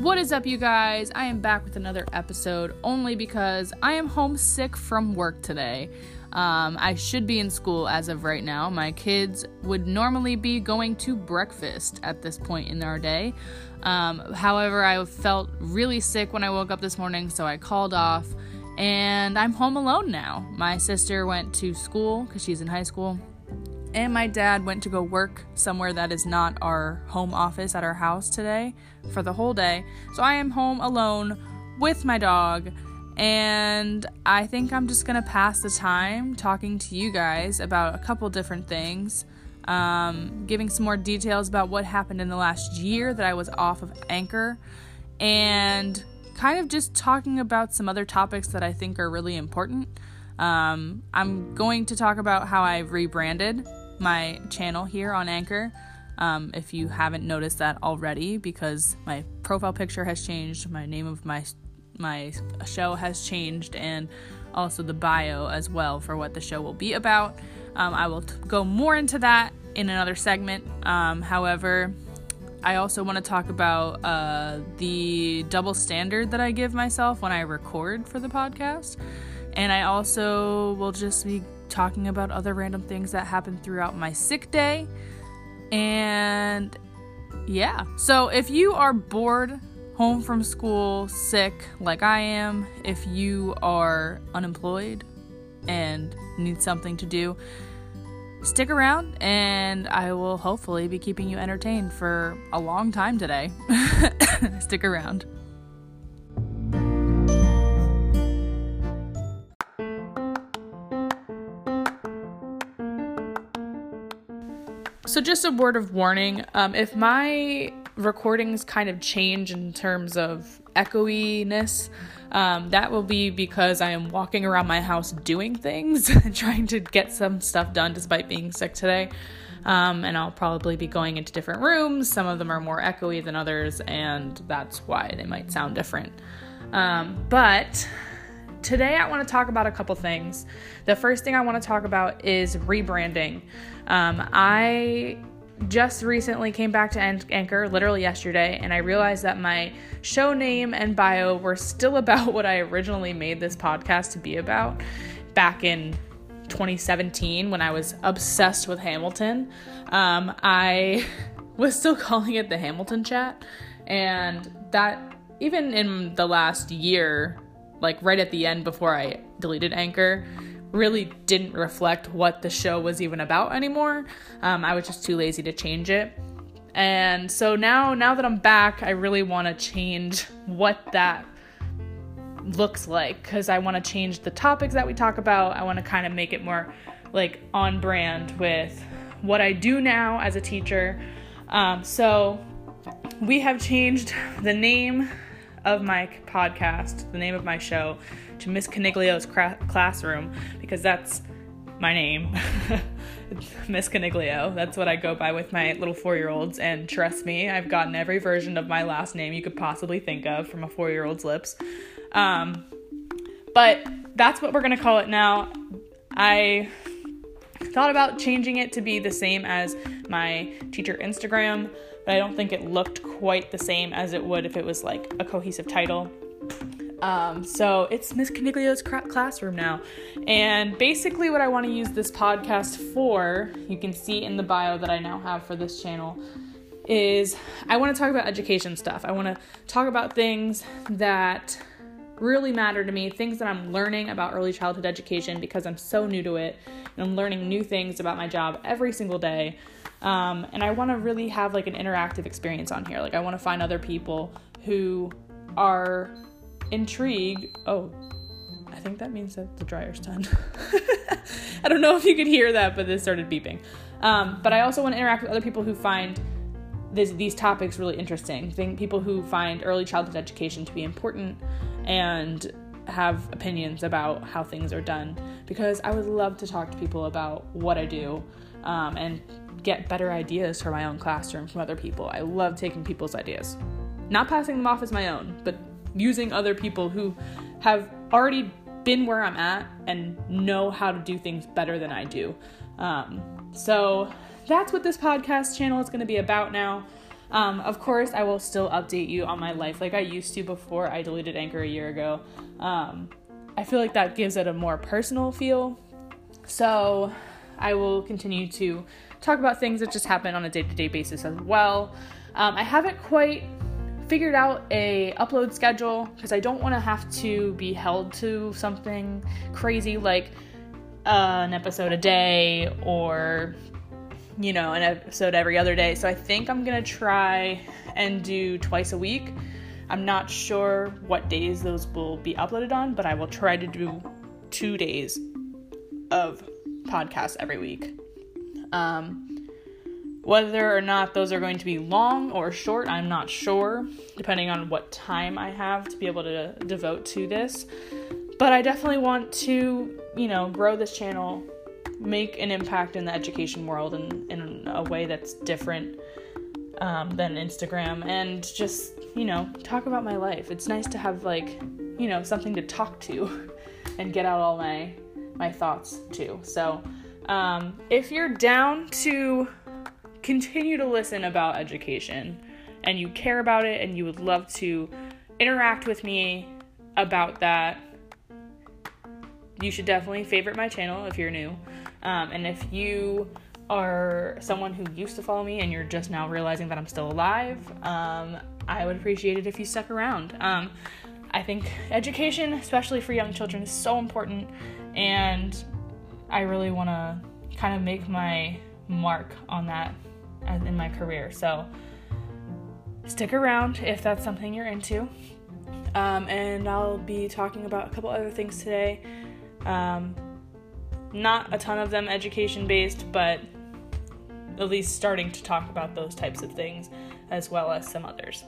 What is up, you guys? I am back with another episode only because I am homesick from work today. Um, I should be in school as of right now. My kids would normally be going to breakfast at this point in our day. Um, however, I felt really sick when I woke up this morning, so I called off and I'm home alone now. My sister went to school because she's in high school, and my dad went to go work somewhere that is not our home office at our house today for the whole day. So I am home alone with my dog, and I think I'm just gonna pass the time talking to you guys about a couple different things. Um, giving some more details about what happened in the last year that I was off of Anchor, and kind of just talking about some other topics that I think are really important. Um, I'm going to talk about how I've rebranded my channel here on Anchor. Um, if you haven't noticed that already, because my profile picture has changed, my name of my my show has changed, and also the bio as well for what the show will be about. Um, I will t- go more into that in another segment. Um, however, I also want to talk about uh, the double standard that I give myself when I record for the podcast. And I also will just be talking about other random things that happened throughout my sick day. And yeah, so if you are bored, home from school, sick like I am, if you are unemployed and need something to do, stick around and I will hopefully be keeping you entertained for a long time today. stick around. So, just a word of warning um, if my recordings kind of change in terms of echoiness, um, that will be because I am walking around my house doing things and trying to get some stuff done despite being sick today. Um, and I'll probably be going into different rooms. Some of them are more echoey than others, and that's why they might sound different. Um, but today I want to talk about a couple things. The first thing I want to talk about is rebranding. Um, I just recently came back to Anchor, literally yesterday, and I realized that my show name and bio were still about what I originally made this podcast to be about back in 2017 when I was obsessed with Hamilton. Um, I was still calling it the Hamilton Chat, and that even in the last year, like right at the end before I deleted Anchor, really didn't reflect what the show was even about anymore. Um, I was just too lazy to change it. And so now, now that I'm back, I really want to change what that looks like because I want to change the topics that we talk about. I want to kind of make it more like on brand with what I do now as a teacher. Um, so we have changed the name of my podcast, the name of my show, to Miss Caniglio's cra- classroom because that's my name. Miss Caniglio. That's what I go by with my little four year olds. And trust me, I've gotten every version of my last name you could possibly think of from a four year old's lips. Um, but that's what we're going to call it now. I thought about changing it to be the same as my teacher Instagram, but I don't think it looked quite the same as it would if it was like a cohesive title. Um, so it's Miss Caniglio's classroom now. And basically, what I want to use this podcast for, you can see in the bio that I now have for this channel, is I want to talk about education stuff. I want to talk about things that really matter to me, things that I'm learning about early childhood education because I'm so new to it and I'm learning new things about my job every single day. Um, and I want to really have like an interactive experience on here. Like, I want to find other people who are intrigued. Oh, I think that means that the dryer's done. I don't know if you could hear that, but this started beeping. Um, but I also want to interact with other people who find this, these topics really interesting. Think people who find early childhood education to be important and have opinions about how things are done. Because I would love to talk to people about what I do um, and get better ideas for my own classroom from other people. I love taking people's ideas, not passing them off as my own, but using other people who have already been where I'm at and know how to do things better than I do. Um, so that's what this podcast channel is going to be about now. Um, of course, I will still update you on my life like I used to before I deleted Anchor a year ago. Um, I feel like that gives it a more personal feel. So I will continue to talk about things that just happen on a day to day basis as well. Um, I haven't quite figured out a upload schedule because I don't want to have to be held to something crazy like uh, an episode a day or you know an episode every other day. So I think I'm gonna try and do twice a week. I'm not sure what days those will be uploaded on, but I will try to do two days of podcasts every week. Um, whether or not those are going to be long or short, I'm not sure, depending on what time I have to be able to devote to this. But I definitely want to, you know, grow this channel, make an impact in the education world in, in a way that's different um, than Instagram, and just, you know, talk about my life. It's nice to have, like, you know, something to talk to and get out all my my thoughts too. So, um, if you're down to continue to listen about education and you care about it and you would love to interact with me about that, you should definitely favorite my channel if you're new. Um, and if you are someone who used to follow me and you're just now realizing that I'm still alive, um, I would appreciate it if you stuck around. Um, I think education, especially for young children, is so important, and I really want to kind of make my mark on that in my career. So stick around if that's something you're into. Um, and I'll be talking about a couple other things today. Um, not a ton of them education based, but at least starting to talk about those types of things as well as some others.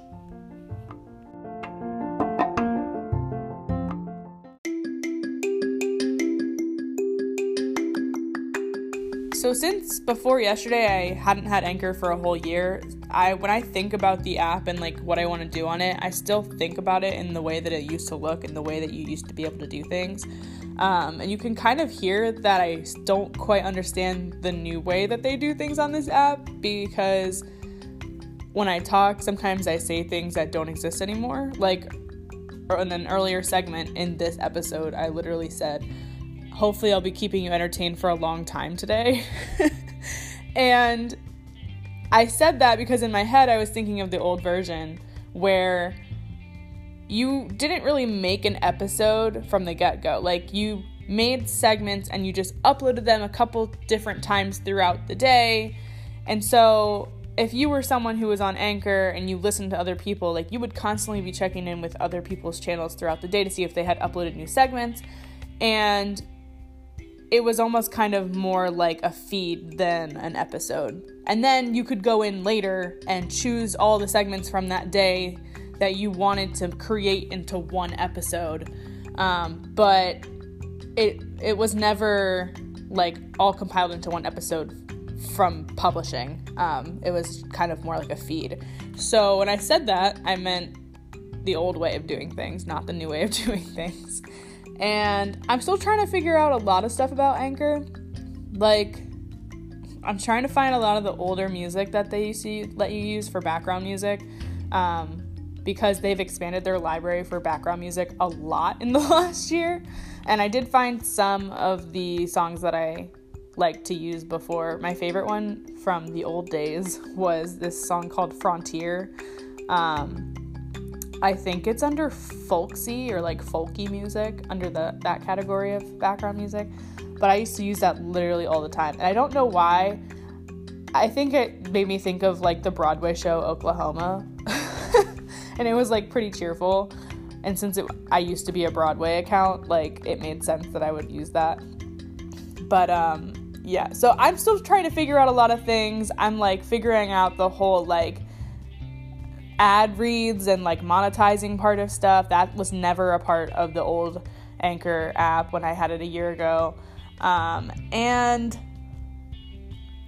So since before yesterday I hadn't had Anchor for a whole year, I when I think about the app and like what I want to do on it, I still think about it in the way that it used to look and the way that you used to be able to do things. Um, and you can kind of hear that I don't quite understand the new way that they do things on this app because when I talk, sometimes I say things that don't exist anymore. Like in an earlier segment in this episode, I literally said, hopefully I'll be keeping you entertained for a long time today. and I said that because in my head I was thinking of the old version where you didn't really make an episode from the get go. Like you made segments and you just uploaded them a couple different times throughout the day. And so if you were someone who was on Anchor and you listened to other people, like you would constantly be checking in with other people's channels throughout the day to see if they had uploaded new segments. And it was almost kind of more like a feed than an episode. And then you could go in later and choose all the segments from that day that you wanted to create into one episode. Um, but it it was never like all compiled into one episode from publishing. Um, it was kind of more like a feed. So when I said that, I meant the old way of doing things, not the new way of doing things. And I'm still trying to figure out a lot of stuff about Anchor. Like, I'm trying to find a lot of the older music that they used to let you use for background music. Um, because they've expanded their library for background music a lot in the last year. And I did find some of the songs that I like to use before. My favorite one from the old days was this song called Frontier. Um, I think it's under folksy or like folky music under the that category of background music. But I used to use that literally all the time. And I don't know why. I think it made me think of like the Broadway show Oklahoma. and it was like pretty cheerful. And since it, I used to be a Broadway account, like it made sense that I would use that. But um yeah, so I'm still trying to figure out a lot of things. I'm like figuring out the whole like ad reads and like monetizing part of stuff. That was never a part of the old Anchor app when I had it a year ago. Um, and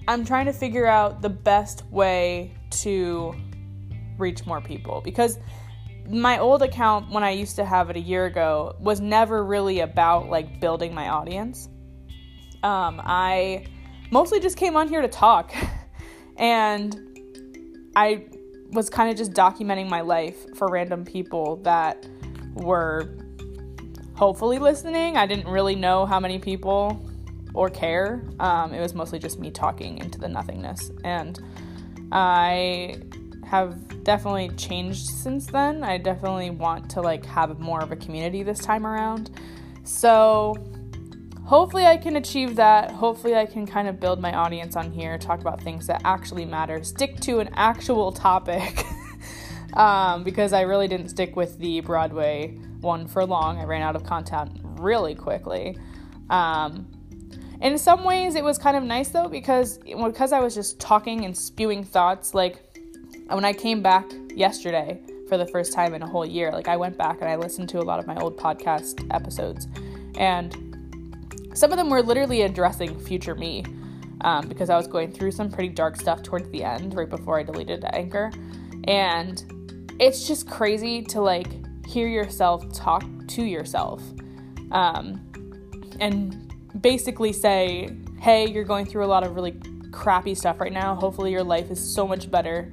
I'm trying to figure out the best way to reach more people because my old account when I used to have it a year ago was never really about like building my audience. Um, I mostly just came on here to talk and I was kind of just documenting my life for random people that were hopefully listening. I didn't really know how many people or care. Um, it was mostly just me talking into the nothingness. And I have definitely changed since then. I definitely want to like have more of a community this time around. So hopefully I can achieve that. Hopefully I can kind of build my audience on here, talk about things that actually matter, stick to an actual topic. um, because I really didn't stick with the Broadway one for long. I ran out of content really quickly. Um, in some ways, it was kind of nice though because because I was just talking and spewing thoughts. Like when I came back yesterday for the first time in a whole year, like I went back and I listened to a lot of my old podcast episodes, and some of them were literally addressing future me um, because I was going through some pretty dark stuff towards the end, right before I deleted Anchor, and it's just crazy to like hear yourself talk to yourself. Um, and basically say, hey, you're going through a lot of really crappy stuff right now. Hopefully, your life is so much better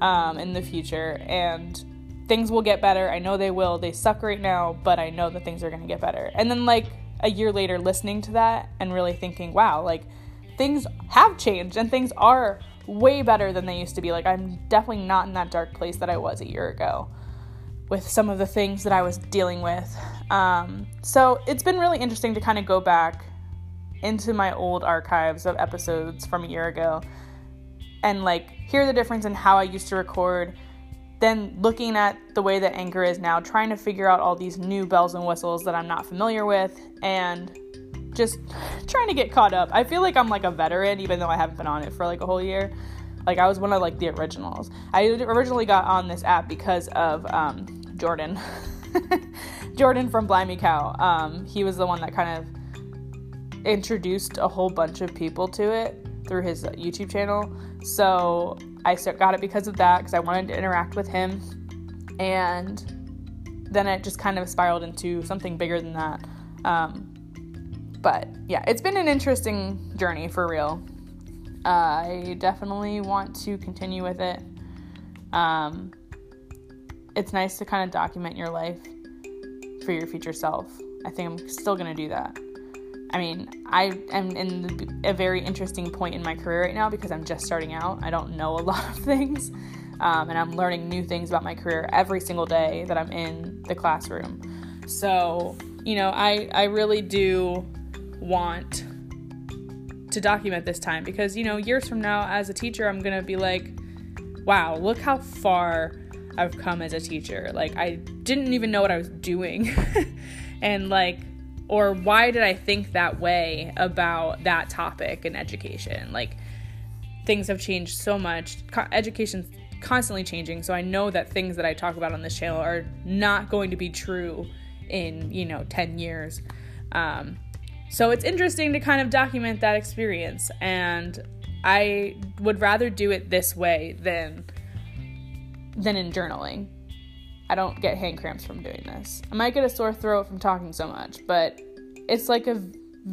um, in the future and things will get better. I know they will. They suck right now, but I know that things are going to get better. And then, like, a year later, listening to that and really thinking, wow, like, things have changed and things are way better than they used to be. Like, I'm definitely not in that dark place that I was a year ago with some of the things that I was dealing with. Um, so it's been really interesting to kind of go back into my old archives of episodes from a year ago and like hear the difference in how I used to record. Then looking at the way that Anchor is now, trying to figure out all these new bells and whistles that I'm not familiar with, and just trying to get caught up. I feel like I'm like a veteran, even though I haven't been on it for like a whole year. Like I was one of like the originals. I originally got on this app because of um, Jordan. Jordan from Blimey Cow. Um, he was the one that kind of introduced a whole bunch of people to it through his YouTube channel. So I got it because of that, because I wanted to interact with him. And then it just kind of spiraled into something bigger than that. Um, but yeah, it's been an interesting journey for real. Uh, I definitely want to continue with it. Um, it's nice to kind of document your life for your future self. I think I'm still going to do that. I mean, I am in a very interesting point in my career right now because I'm just starting out. I don't know a lot of things, um, and I'm learning new things about my career every single day that I'm in the classroom. So, you know, I, I really do want to document this time because, you know, years from now, as a teacher, I'm going to be like, wow, look how far I've come as a teacher. Like, I didn't even know what I was doing. and, like, or why did I think that way about that topic in education? Like, things have changed so much. Co- education's constantly changing, so I know that things that I talk about on this channel are not going to be true in, you know, 10 years. Um, so it's interesting to kind of document that experience, and I would rather do it this way than than in journaling. I don't get hand cramps from doing this. I might get a sore throat from talking so much, but it's like a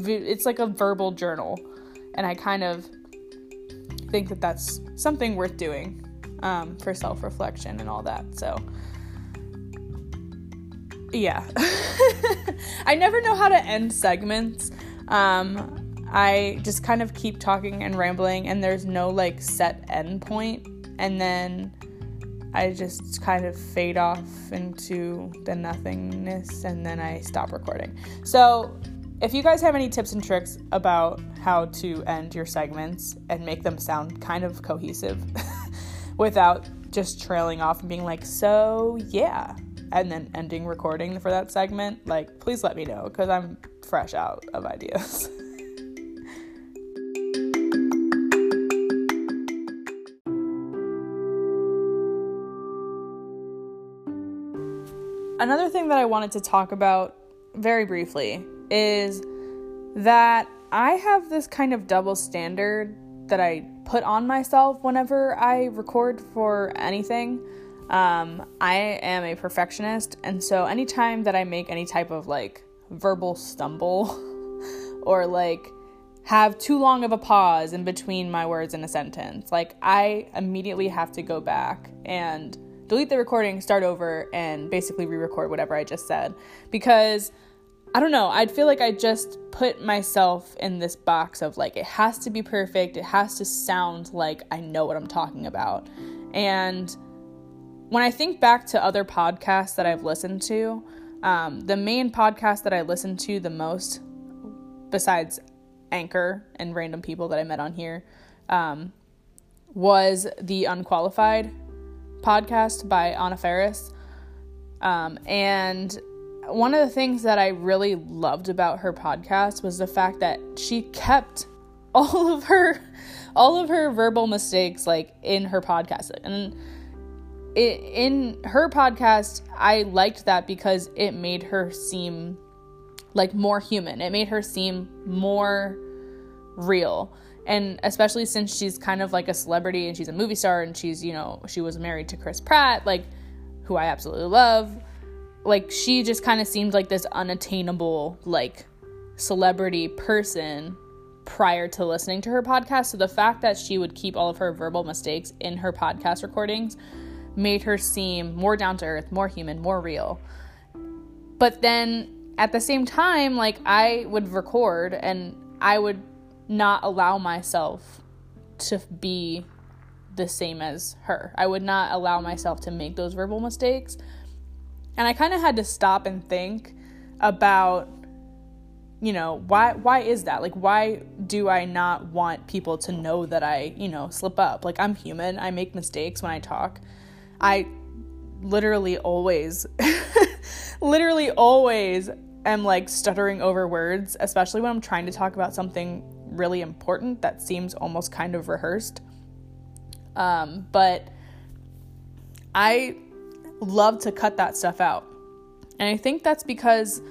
it's like a verbal journal, and I kind of think that that's something worth doing um, for self reflection and all that. So, yeah, I never know how to end segments. Um, I just kind of keep talking and rambling, and there's no like set end point, and then I just kind of fade off into the nothingness and then I stop recording. So, if you guys have any tips and tricks about how to end your segments and make them sound kind of cohesive without just trailing off and being like, so yeah, and then ending recording for that segment, like, please let me know because I'm fresh out of ideas. another thing that I wanted to talk about very briefly is that I have this kind of double standard that I put on myself whenever I record for anything. Um, I am a perfectionist, and so anytime that I make any type of like verbal stumble or like have too long of a pause in between my words in a sentence. Like, I immediately have to go back and delete the recording, start over, and basically re record whatever I just said. Because I don't know, I'd feel like I just put myself in this box of like, it has to be perfect, it has to sound like I know what I'm talking about. And when I think back to other podcasts that I've listened to, um, the main podcast that I listen to the most, besides Anchor and random people that I met on here, um, was the Unqualified podcast by Anna Faris. Um, and one of the things that I really loved about her podcast was the fact that she kept all of her all of her verbal mistakes like in her podcast and it, in her podcast I liked that because it made her seem like more human. It made her seem more real. And especially since she's kind of like a celebrity and she's a movie star and she's, you know, she was married to Chris Pratt, like who I absolutely love. Like she just kind of seemed like this unattainable like celebrity person prior to listening to her podcast. So the fact that she would keep all of her verbal mistakes in her podcast recordings made her seem more down to earth, more human, more real. But then at the same time, like I would record and I would not allow myself to be the same as her. I would not allow myself to make those verbal mistakes. And I kind of had to stop and think about you know, why why is that? Like why do I not want people to know that I, you know, slip up? Like I'm human. I make mistakes when I talk. I literally always literally always am like stuttering over words, especially when I'm trying to talk about something really important that seems almost kind of rehearsed. Um, but I love to cut that stuff out. And I think that's because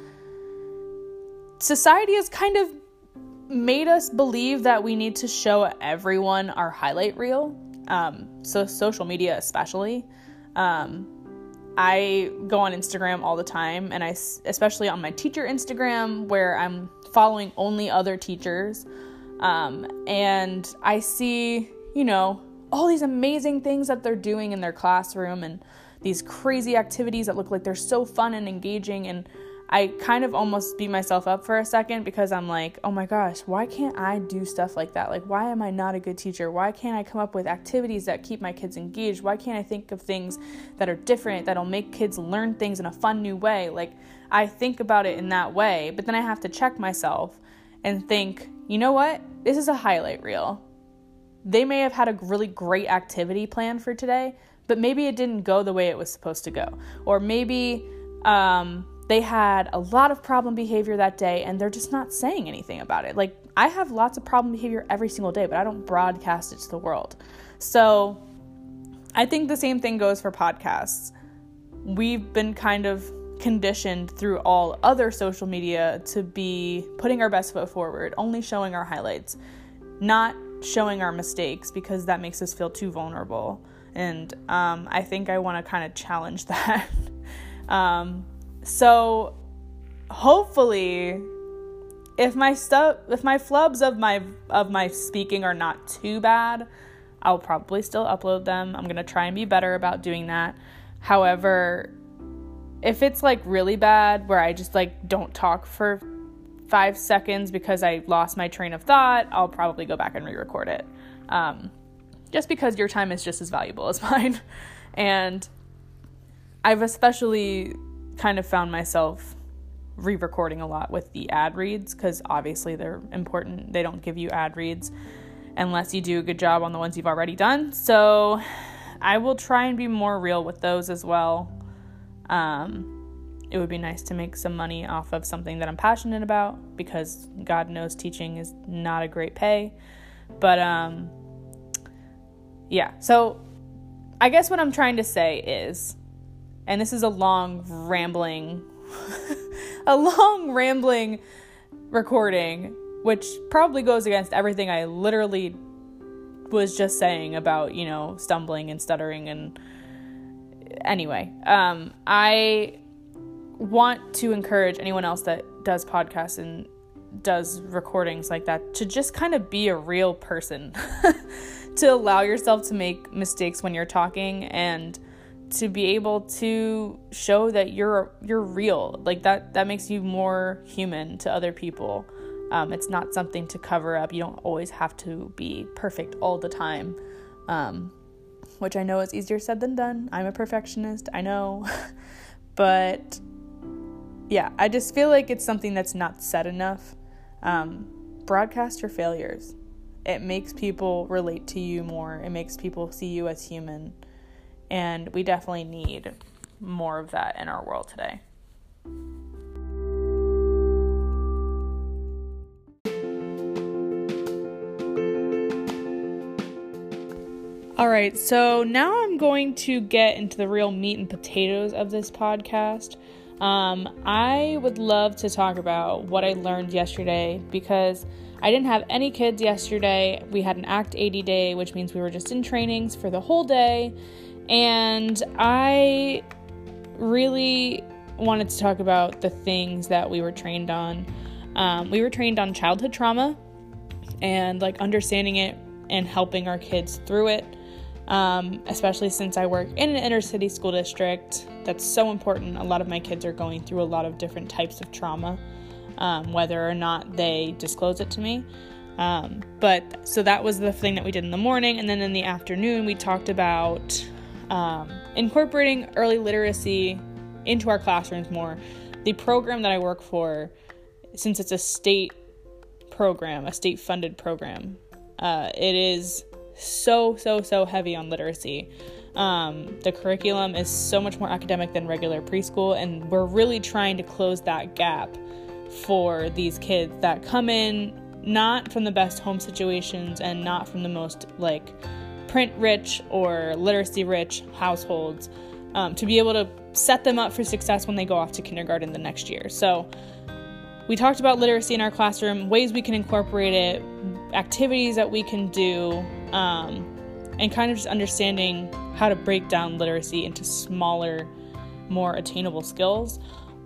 society has kind of made us believe that we need to show everyone our highlight reel. Um, so, social media, especially. Um, I go on Instagram all the time, and I, especially on my teacher Instagram, where I'm following only other teachers. Um, and I see, you know, all these amazing things that they're doing in their classroom and these crazy activities that look like they're so fun and engaging. And I kind of almost beat myself up for a second because I'm like, oh my gosh, why can't I do stuff like that? Like, why am I not a good teacher? Why can't I come up with activities that keep my kids engaged? Why can't I think of things that are different, that'll make kids learn things in a fun new way? Like, I think about it in that way, but then I have to check myself and think, you know what? This is a highlight reel. They may have had a really great activity planned for today, but maybe it didn't go the way it was supposed to go. Or maybe um, they had a lot of problem behavior that day and they're just not saying anything about it. Like, I have lots of problem behavior every single day, but I don't broadcast it to the world. So, I think the same thing goes for podcasts. We've been kind of conditioned through all other social media to be putting our best foot forward, only showing our highlights, not showing our mistakes because that makes us feel too vulnerable. And um, I think I want to kind of challenge that. um, so hopefully, if my stuff, if my flubs of my of my speaking are not too bad, I'll probably still upload them. I'm gonna try and be better about doing that. However, if it's like really bad where I just like don't talk for five seconds because I lost my train of thought, I'll probably go back and re record it. Um, just because your time is just as valuable as mine. And I've especially kind of found myself re recording a lot with the ad reads because obviously they're important. They don't give you ad reads unless you do a good job on the ones you've already done. So I will try and be more real with those as well. Um, it would be nice to make some money off of something that I'm passionate about because God knows teaching is not a great pay. But um, yeah, so I guess what I'm trying to say is, and this is a long rambling, a long rambling recording, which probably goes against everything I literally was just saying about, you know, stumbling and stuttering and anyway, um, I want to encourage anyone else that does podcasts and does recordings like that to just kind of be a real person, to allow yourself to make mistakes when you're talking and to be able to show that you're you're real. Like that that makes you more human to other people. Um, it's not something to cover up. You don't always have to be perfect all the time. Um, which i know is easier said than done. I'm a perfectionist i know. But yeah i just feel like it's something that's not said enough. Um, broadcast your failures. It makes people relate to you more. It makes people see you as human. And we definitely need more of that in our world today. All right, so now I'm going to get into the real meat and potatoes of this podcast. Um, I would love to talk about what I learned yesterday because I didn't have any kids yesterday. We had an Act 80 day, which means we were just in trainings for the whole day. And I really wanted to talk about the things that we were trained on. Um, we were trained on childhood trauma and like understanding it and helping our kids through it. Um, especially since I work in an inner city school district, that's so important. A lot of my kids are going through a lot of different types of trauma, um, whether or not they disclose it to me. Um, but so that was the thing that we did in the morning, and then in the afternoon, we talked about um, incorporating early literacy into our classrooms more. The program that I work for, since it's a state program, a state funded program, uh, it is so, so, so heavy on literacy. Um, the curriculum is so much more academic than regular preschool, and we're really trying to close that gap for these kids that come in not from the best home situations and not from the most like print rich or literacy rich households um, to be able to set them up for success when they go off to kindergarten the next year. So, we talked about literacy in our classroom, ways we can incorporate it, activities that we can do, um, and kind of just understanding how to break down literacy into smaller, more attainable skills.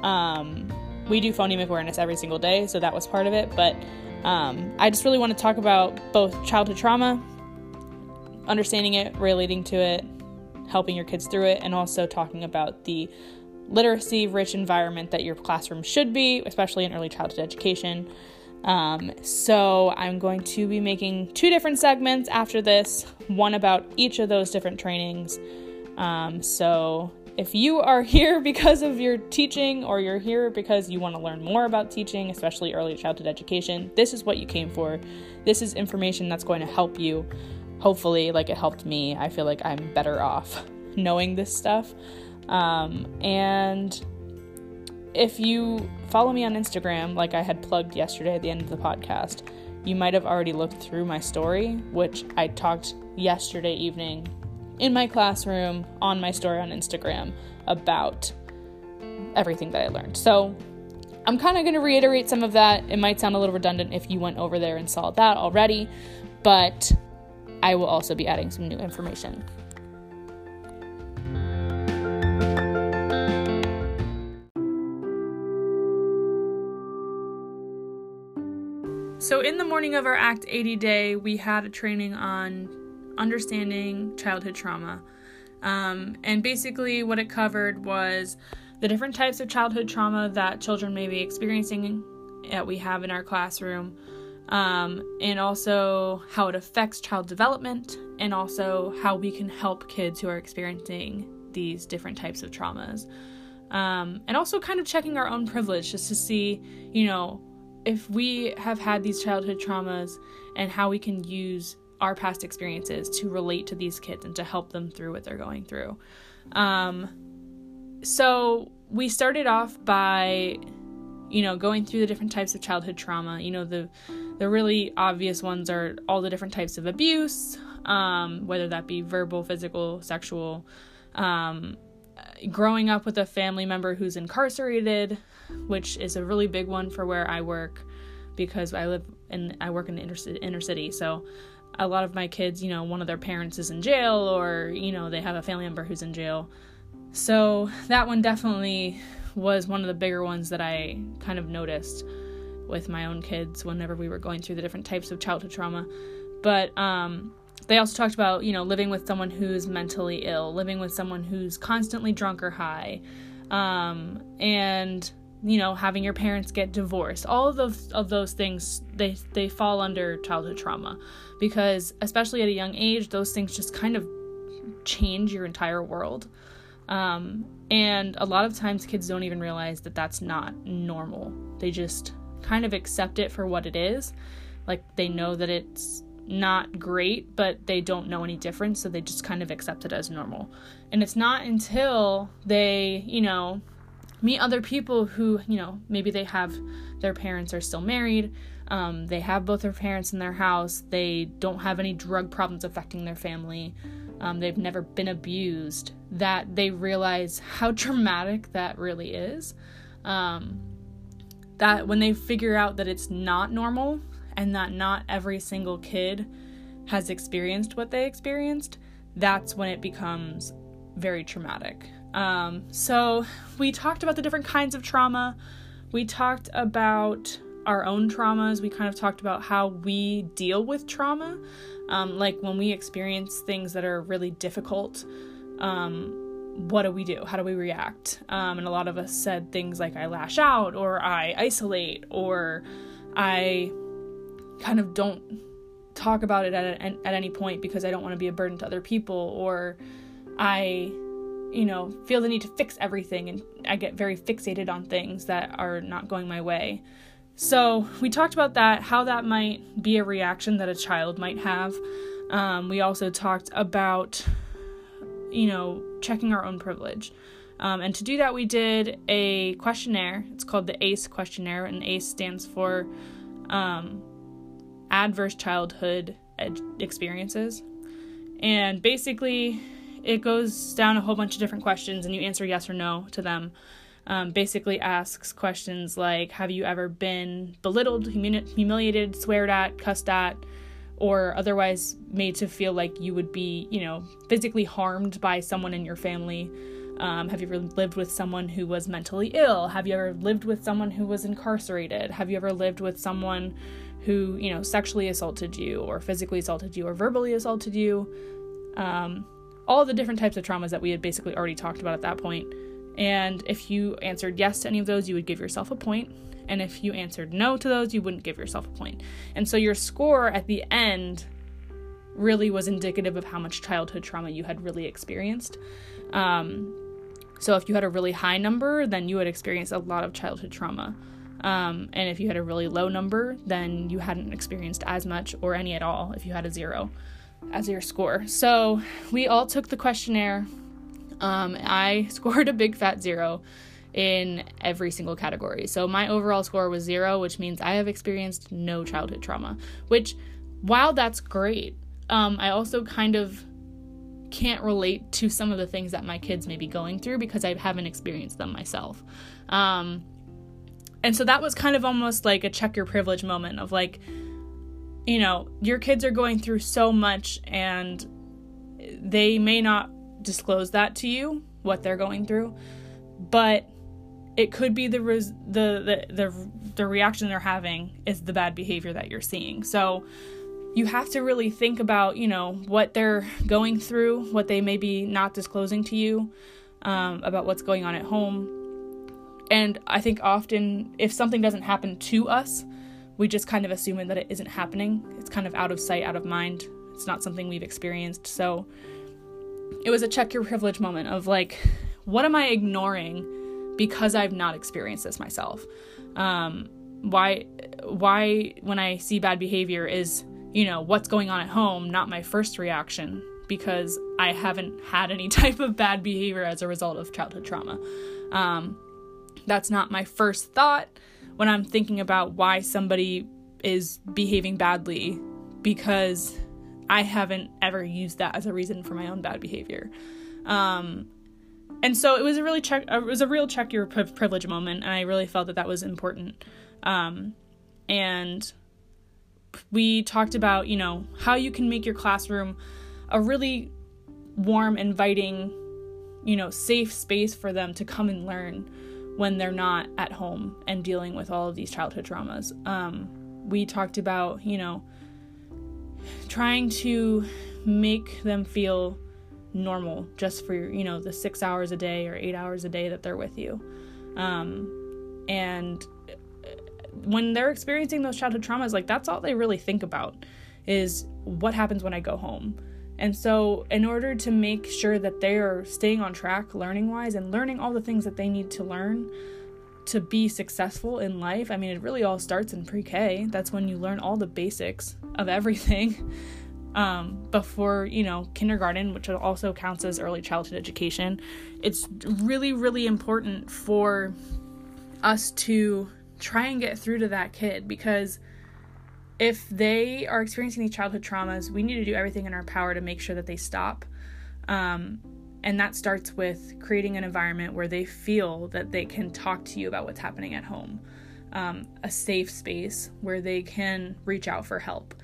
Um, we do phonemic awareness every single day, so that was part of it. But um, I just really want to talk about both childhood trauma, understanding it, relating to it, helping your kids through it, and also talking about the literacy rich environment that your classroom should be, especially in early childhood education. Um, so, I'm going to be making two different segments after this, one about each of those different trainings. Um, so, if you are here because of your teaching or you're here because you want to learn more about teaching, especially early childhood education, this is what you came for. This is information that's going to help you hopefully like it helped me i feel like i'm better off knowing this stuff um, and if you follow me on instagram like i had plugged yesterday at the end of the podcast you might have already looked through my story which i talked yesterday evening in my classroom on my story on instagram about everything that i learned so i'm kind of going to reiterate some of that it might sound a little redundant if you went over there and saw that already but I will also be adding some new information. So, in the morning of our Act 80 day, we had a training on understanding childhood trauma. Um, and basically, what it covered was the different types of childhood trauma that children may be experiencing that we have in our classroom, um, and also how it affects child development, and also how we can help kids who are experiencing these different types of traumas. Um, and also kind of checking our own privilege just to see, you know, if we have had these childhood traumas and how we can use our past experiences to relate to these kids and to help them through what they're going through. Um, so we started off by, you know, going through the different types of childhood trauma. You know, the the really obvious ones are all the different types of abuse, um, whether that be verbal, physical, sexual. Um, growing up with a family member who's incarcerated, which is a really big one for where I work because I live and I work in the inner, inner city. So a lot of my kids, you know, one of their parents is in jail or, you know, they have a family member who's in jail. So that one definitely was one of the bigger ones that I kind of noticed with my own kids whenever we were going through the different types of childhood trauma. But um, they also talked about, you know, living with someone who's mentally ill, living with someone who's constantly drunk or high, um, and you know, having your parents get divorced. All of those of those things they they fall under childhood trauma because especially at a young age, those things just kind of change your entire world. Um, and a lot of times kids don't even realize that that's not normal. They just kind of accept it for what it is. Like they know that it's not great, but they don't know any difference, so they just kind of accept it as normal. And it's not until they, you know, meet other people who, you know, maybe they have their parents are still married, um, they have both their parents in their house, they don't have any drug problems affecting their family, um, they've never been abused, that they realize how traumatic that really is. Um, that when they figure out that it's not normal and that not every single kid has experienced what they experienced, that's when it becomes very traumatic. Um, so, we talked about the different kinds of trauma. We talked about our own traumas. We kind of talked about how we deal with trauma. Um, like when we experience things that are really difficult, um, what do we do? How do we react? Um, and a lot of us said things like I lash out, or I isolate, or I kind of don't talk about it at, a, at any point because I don't want to be a burden to other people, or I, you know, feel the need to fix everything and I get very fixated on things that are not going my way. So, we talked about that, how that might be a reaction that a child might have. Um, we also talked about, you know, checking our own privilege. Um, and to do that, we did a questionnaire. It's called the ACE questionnaire, and ACE stands for um, Adverse Childhood Ed- Experiences. And basically, it goes down a whole bunch of different questions, and you answer yes or no to them um, basically asks questions like Have you ever been belittled, humili- humiliated, sweared at, cussed at, or otherwise made to feel like you would be, you know, physically harmed by someone in your family? Um, have you ever lived with someone who was mentally ill? Have you ever lived with someone who was incarcerated? Have you ever lived with someone who, you know, sexually assaulted you or physically assaulted you or verbally assaulted you? Um, all the different types of traumas that we had basically already talked about at that point. And if you answered yes to any of those, you would give yourself a point. And if you answered no to those, you wouldn't give yourself a point. And so your score at the end really was indicative of how much childhood trauma you had really experienced. Um, so if you had a really high number, then you had experienced a lot of childhood trauma. Um, and if you had a really low number, then you hadn't experienced as much or any at all if you had a zero as your score. So we all took the questionnaire um, I scored a big fat zero in every single category. So my overall score was zero, which means I have experienced no childhood trauma. Which, while that's great, um, I also kind of can't relate to some of the things that my kids may be going through because I haven't experienced them myself. Um, and so that was kind of almost like a check your privilege moment of like, you know, your kids are going through so much and they may not disclose that to you what they're going through but it could be the res- the, the the the reaction they're having is the bad behavior that you're seeing. So you have to really think about you know what they're going through what they may be not disclosing to you um, about what's going on at home. And i think often if something doesn't happen to us we just kind of assume that it isn't happening it's kind of out of sight out of mind it's not something we've experienced so it was a check your privilege moment of like, what am I ignoring because I've not experienced this myself? Um, why, why when I see bad behavior is, you know, what's going on at home, not my first reaction because I haven't had any type of bad behavior as a result of childhood trauma. Um, that's not my first thought when I'm thinking about why somebody is behaving badly because I haven't ever used that as a reason for my own bad behavior. Um, and so it was a really check. It was a real check your privilege moment, and I really felt that that was important. Um, and we talked about you know how you can make your classroom a really warm, inviting, you know, safe space for them to come and learn when they're not at home and dealing with all of these childhood traumas. Um, we talked about, you know, trying to make them feel normal just for, you know, the six hours a day or eight hours a day that they're with you. Um, and when they're experiencing those childhood traumas, like that's all they really think about is what happens when I go home. And so, in order to make sure that they are staying on track learning wise and learning all the things that they need to learn to be successful in life, I mean, it really all starts in pre K. That's when you learn all the basics of everything um, before, you know, kindergarten, which also counts as early childhood education. It's really, really important for us to try and get through to that kid because if they are experiencing these childhood traumas, we need to do everything in our power to make sure that they stop. Um, and that starts with creating an environment where they feel that they can talk to you about what's happening at home, um, a safe space where they can reach out for help.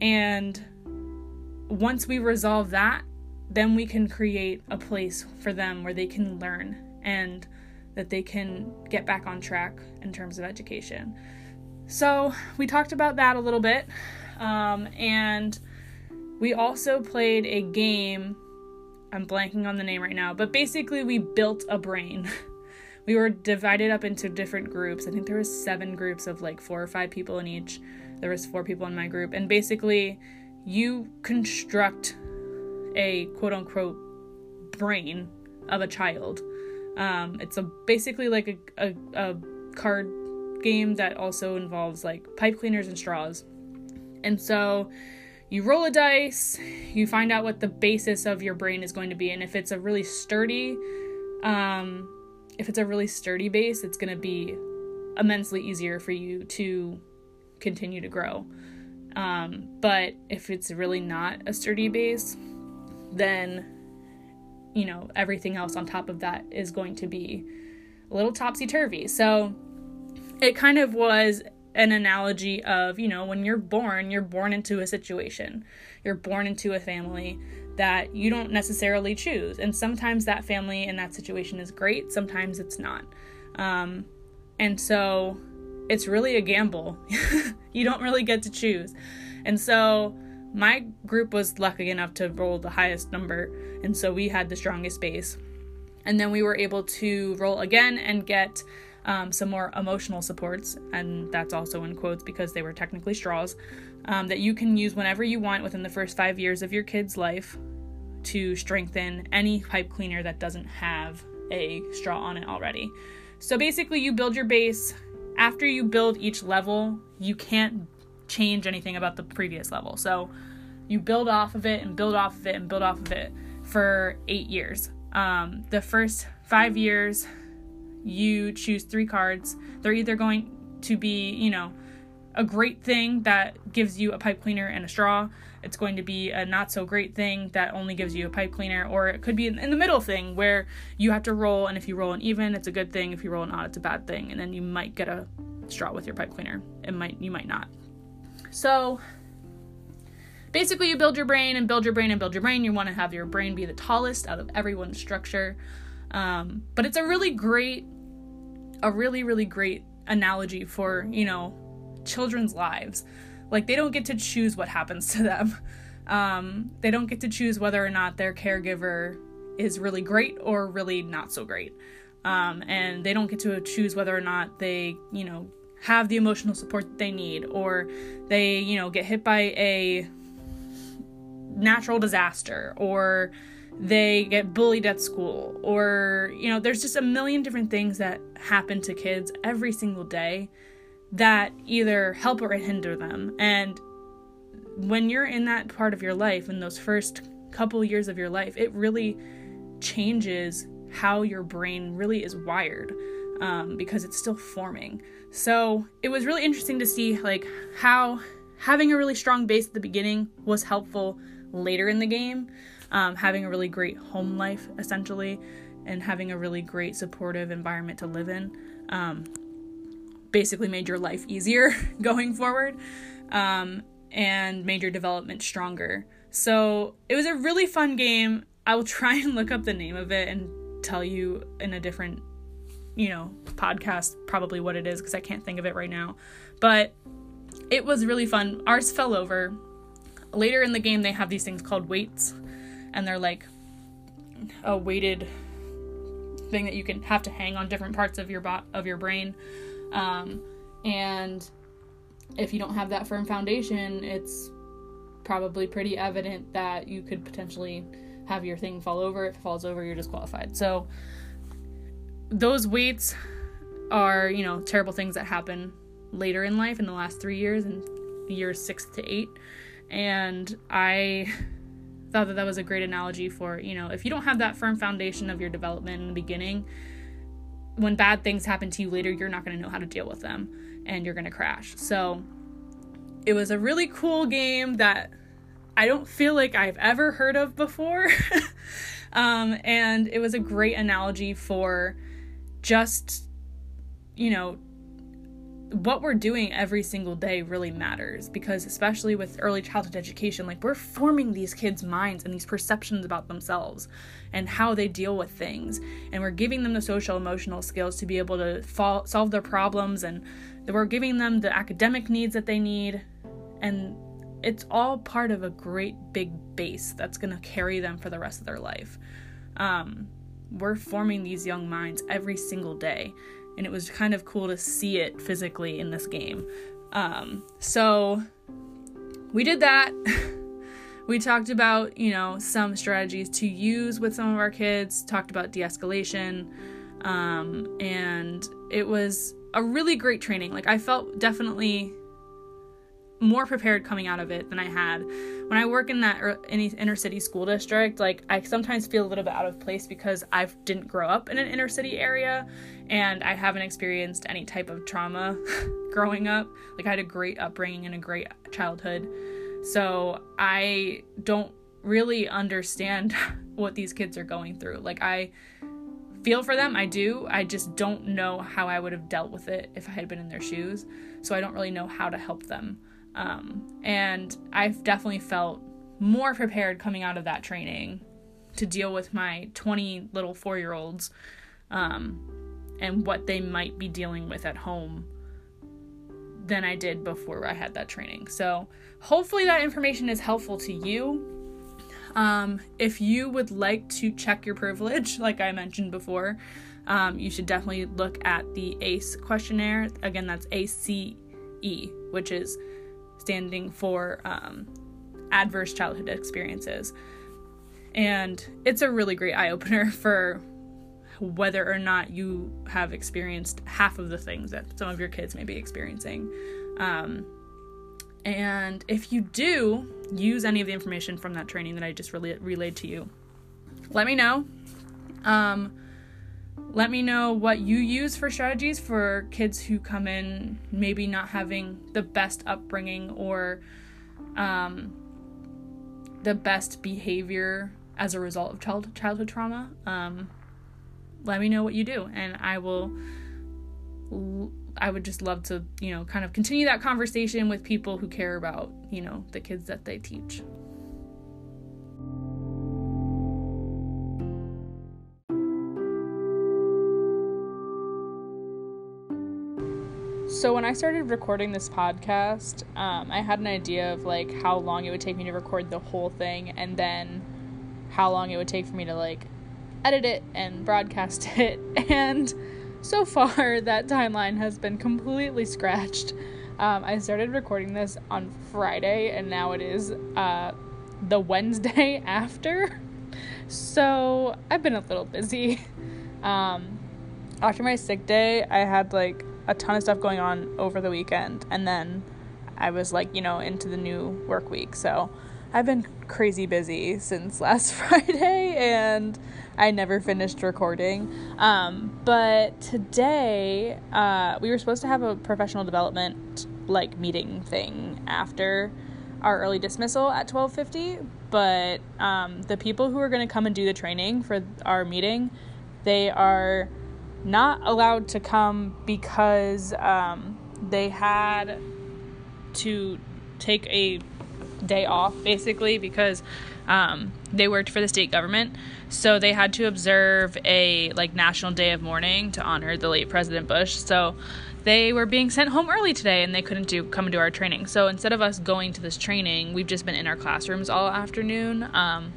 And once we resolve that, then we can create a place for them where they can learn and that they can get back on track in terms of education. So we talked about that a little bit. Um, and we also played a game. I'm blanking on the name right now, but basically we built a brain. we were divided up into different groups. I think there was seven groups of like four or five people in each. There was four people in my group, and basically you construct a quote unquote brain of a child. Um, it's a basically like a, a, a card game that also involves like pipe cleaners and straws. And so you roll a dice, you find out what the basis of your brain is going to be, and if it's a really sturdy, um, if it's a really sturdy base, it's going to be immensely easier for you to continue to grow. Um, but if it's really not a sturdy base, then you know everything else on top of that is going to be a little topsy turvy. So it kind of was an analogy of, you know, when you're born, you're born into a situation. You're born into a family that you don't necessarily choose. And sometimes that family and that situation is great, sometimes it's not. Um, and so it's really a gamble. you don't really get to choose. And so my group was lucky enough to roll the highest number, and so we had the strongest base. And then we were able to roll again and get um, some more emotional supports, and that's also in quotes because they were technically straws, um, that you can use whenever you want within the first five years of your kid's life to strengthen any pipe cleaner that doesn't have a straw on it already. So basically, you build your base. After you build each level, you can't change anything about the previous level. So you build off of it and build off of it and build off of it for eight years. Um, the first five years, you choose three cards. They're either going to be, you know, a great thing that gives you a pipe cleaner and a straw. It's going to be a not so great thing that only gives you a pipe cleaner, or it could be in the middle thing where you have to roll, and if you roll an even, it's a good thing. If you roll an odd, it's a bad thing, and then you might get a straw with your pipe cleaner. It might, you might not. So basically, you build your brain and build your brain and build your brain. You want to have your brain be the tallest out of everyone's structure. Um, but it's a really great a really really great analogy for you know children's lives. Like they don't get to choose what happens to them. Um, they don't get to choose whether or not their caregiver is really great or really not so great. Um, and they don't get to choose whether or not they you know have the emotional support they need or they you know get hit by a natural disaster or they get bullied at school or you know there's just a million different things that happen to kids every single day that either help or hinder them. And when you're in that part of your life in those first couple years of your life it really changes how your brain really is wired um, because it's still forming. So it was really interesting to see like how having a really strong base at the beginning was helpful later in the game um, having a really great home life, essentially, and having a really great supportive environment to live in. Um, basically, made your life easier going forward um, and made your development stronger. So it was a really fun game. I will try and look up the name of it and tell you in a different you know, podcast probably what it is because I can't think of it right now. But it was really fun. Ours fell over. Later in the game, they have these things called weights, and they're like a weighted thing that you can have to hang on different parts of your bo- of your brain. Um, and if you don't have that firm foundation, it's probably pretty evident that you could potentially have your thing fall over. If it falls over, you're disqualified. So those weights are, you know, terrible things that happen later in life in the last three years and years six to eight. And I thought that that was a great analogy for, you know, if you don't have that firm foundation of your development in the beginning, when bad things happen to you later, you're not going to know how to deal with them and you're going to crash. So it was a really cool game that I don't feel like I've ever heard of before. um, and it was a great analogy for just, you know, what we're doing every single day really matters because especially with early childhood education like we're forming these kids minds and these perceptions about themselves and how they deal with things. And we're giving them the social emotional skills to be able to fall, solve their problems and we're giving them the academic needs that they need. And it's all part of a great big base that's going to carry them for the rest of their life. Um, we're forming these young minds every single day and it was kind of cool to see it physically in this game. Um, so we did that. we talked about, you know, some strategies to use with some of our kids, talked about de escalation, um, and it was a really great training. Like, I felt definitely more prepared coming out of it than I had. When I work in that er, inner city school district, like I sometimes feel a little bit out of place because I didn't grow up in an inner city area and I haven't experienced any type of trauma growing up. Like I had a great upbringing and a great childhood. So I don't really understand what these kids are going through. Like I feel for them, I do. I just don't know how I would have dealt with it if I had been in their shoes. So I don't really know how to help them. Um, and I've definitely felt more prepared coming out of that training to deal with my 20 little four year olds um, and what they might be dealing with at home than I did before I had that training. So, hopefully, that information is helpful to you. Um, if you would like to check your privilege, like I mentioned before, um, you should definitely look at the ACE questionnaire. Again, that's ACE, which is standing for um, adverse childhood experiences. And it's a really great eye opener for whether or not you have experienced half of the things that some of your kids may be experiencing. Um, and if you do use any of the information from that training that I just relayed to you, let me know. Um, let me know what you use for strategies for kids who come in maybe not having the best upbringing or um, the best behavior as a result of child- childhood trauma. Um, let me know what you do, and I will. I would just love to, you know, kind of continue that conversation with people who care about, you know, the kids that they teach. So when I started recording this podcast, um, I had an idea of like how long it would take me to record the whole thing, and then how long it would take for me to like edit it and broadcast it. And so far, that timeline has been completely scratched. Um, I started recording this on Friday, and now it is uh, the Wednesday after. So I've been a little busy. Um, after my sick day, I had like a ton of stuff going on over the weekend and then I was like, you know, into the new work week. So I've been crazy busy since last Friday and I never finished recording. Um, but today, uh, we were supposed to have a professional development like meeting thing after our early dismissal at 12:50, but um, the people who are going to come and do the training for our meeting, they are not allowed to come because um, they had to take a day off basically because Um, they worked for the state government, so they had to observe a like National Day of Mourning to honor the late President Bush. So they were being sent home early today and they couldn't do come to our training. So instead of us going to this training, we've just been in our classrooms all afternoon. Um,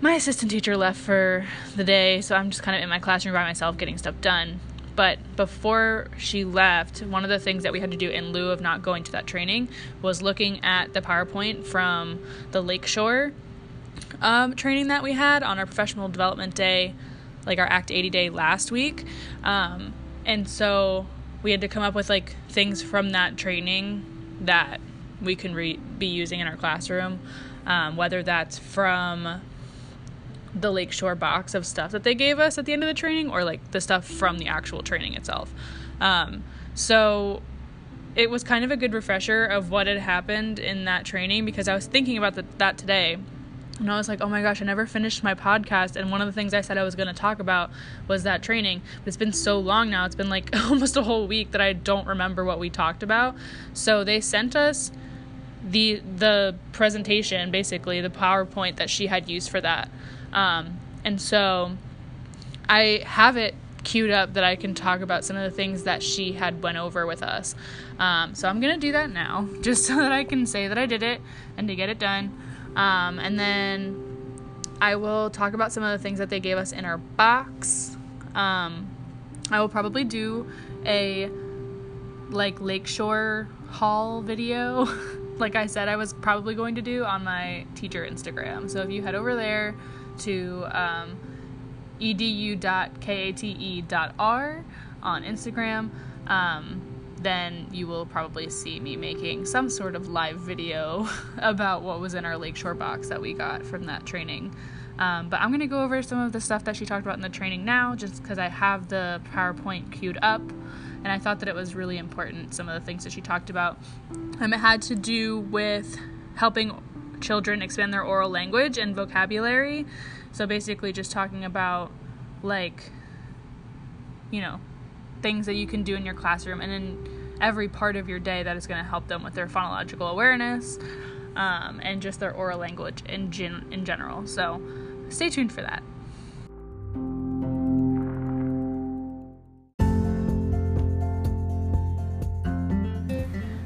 my assistant teacher left for the day, so I'm just kind of in my classroom by myself getting stuff done. But before she left, one of the things that we had to do in lieu of not going to that training was looking at the PowerPoint from the Lakeshore um, training that we had on our professional development day, like our Act 80 day last week. Um, and so we had to come up with like things from that training that we can re- be using in our classroom, um, whether that's from the Lakeshore box of stuff that they gave us at the end of the training or like the stuff from the actual training itself. Um, so it was kind of a good refresher of what had happened in that training because I was thinking about the, that today. And I was like, oh my gosh, I never finished my podcast. And one of the things I said I was going to talk about was that training. But it's been so long now. It's been like almost a whole week that I don't remember what we talked about. So they sent us the the presentation basically the powerpoint that she had used for that um, and so I have it queued up that I can talk about some of the things that she had went over with us. Um, so I'm gonna do that now, just so that I can say that I did it and to get it done. Um, and then I will talk about some of the things that they gave us in our box. Um, I will probably do a like lakeshore haul video like I said I was probably going to do on my teacher Instagram. So if you head over there to um, edu.kate.r on Instagram, um, then you will probably see me making some sort of live video about what was in our Lakeshore box that we got from that training. Um, but I'm going to go over some of the stuff that she talked about in the training now, just because I have the PowerPoint queued up. And I thought that it was really important, some of the things that she talked about. Um, it had to do with helping children expand their oral language and vocabulary. So basically, just talking about like, you know, things that you can do in your classroom and in every part of your day that is going to help them with their phonological awareness um, and just their oral language in gen- in general. So stay tuned for that.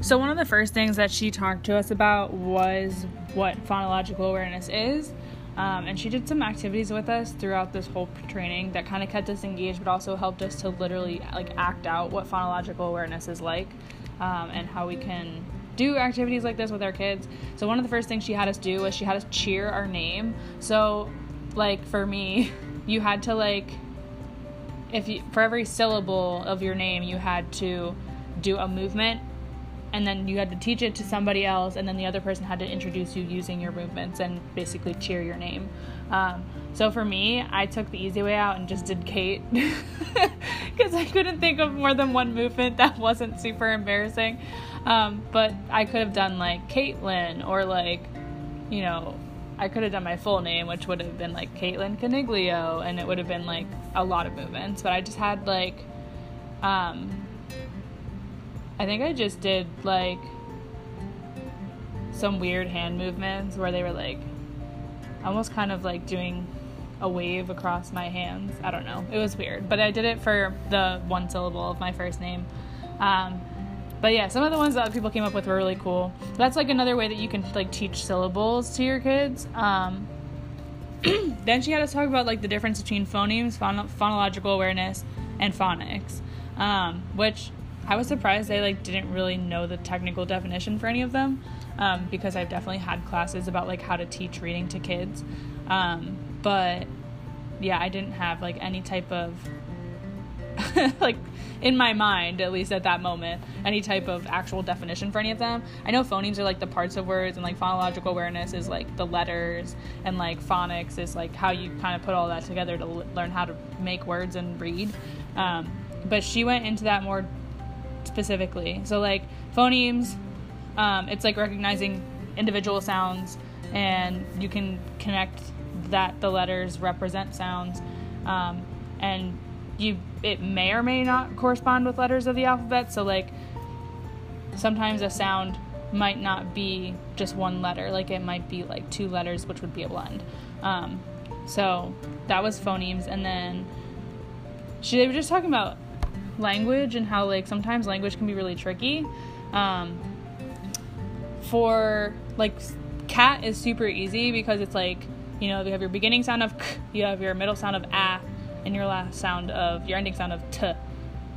So, one of the first things that she talked to us about was what phonological awareness is. Um, and she did some activities with us throughout this whole training that kind of kept us engaged, but also helped us to literally like act out what phonological awareness is like, um, and how we can do activities like this with our kids. So one of the first things she had us do was she had us cheer our name. So, like for me, you had to like, if you for every syllable of your name, you had to do a movement and then you had to teach it to somebody else and then the other person had to introduce you using your movements and basically cheer your name. Um, so for me i took the easy way out and just did kate. Because i couldn't think of more than one movement that wasn't super embarrassing. Um, but i could have done like caitlin or like you know i could have done my full name which would have been like caitlin caniglio and it would have been like a lot of movements. But i just had like um, I think I just did like some weird hand movements where they were like almost kind of like doing a wave across my hands. I don't know. It was weird, but I did it for the one syllable of my first name. Um, but yeah, some of the ones that people came up with were really cool. That's like another way that you can like teach syllables to your kids. Um, then she had us talk about like the difference between phonemes, phon- phonological awareness, and phonics, um, which I was surprised they like didn't really know the technical definition for any of them um, because I've definitely had classes about like how to teach reading to kids, um, but yeah, I didn't have like any type of like in my mind at least at that moment any type of actual definition for any of them. I know phonemes are like the parts of words and like phonological awareness is like the letters and like phonics is like how you kind of put all that together to l- learn how to make words and read. Um, but she went into that more specifically. So like phonemes, um, it's like recognizing individual sounds, and you can connect that the letters represent sounds, um, and you it may or may not correspond with letters of the alphabet. So like sometimes a sound might not be just one letter. Like it might be like two letters, which would be a blend. Um, so that was phonemes, and then she they were just talking about language and how like sometimes language can be really tricky. Um, for like cat is super easy because it's like you know you have your beginning sound of k, you have your middle sound of a, and your last sound of your ending sound of t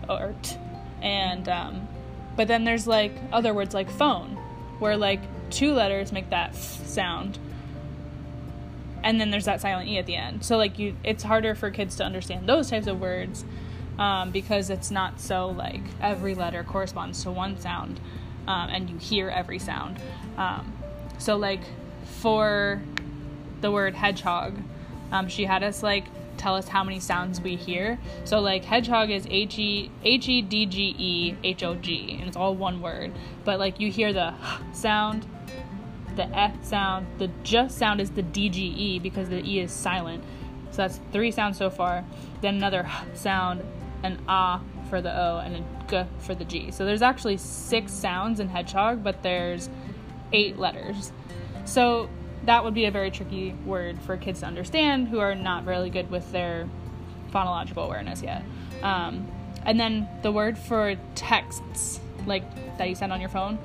or t, and um, but then there's like other words like phone where like two letters make that f sound. And then there's that silent e at the end. So like you it's harder for kids to understand those types of words um, because it's not so like every letter corresponds to one sound um, and you hear every sound um, so like for the word hedgehog um, she had us like tell us how many sounds we hear so like hedgehog is h e h e d g e h o g and it's all one word but like you hear the sound the F sound. The J sound is the DGE because the E is silent. So that's three sounds so far. Then another sound, an A for the O, and a G for the G. So there's actually six sounds in Hedgehog, but there's eight letters. So that would be a very tricky word for kids to understand who are not really good with their phonological awareness yet. Um, and then the word for texts, like that you send on your phone,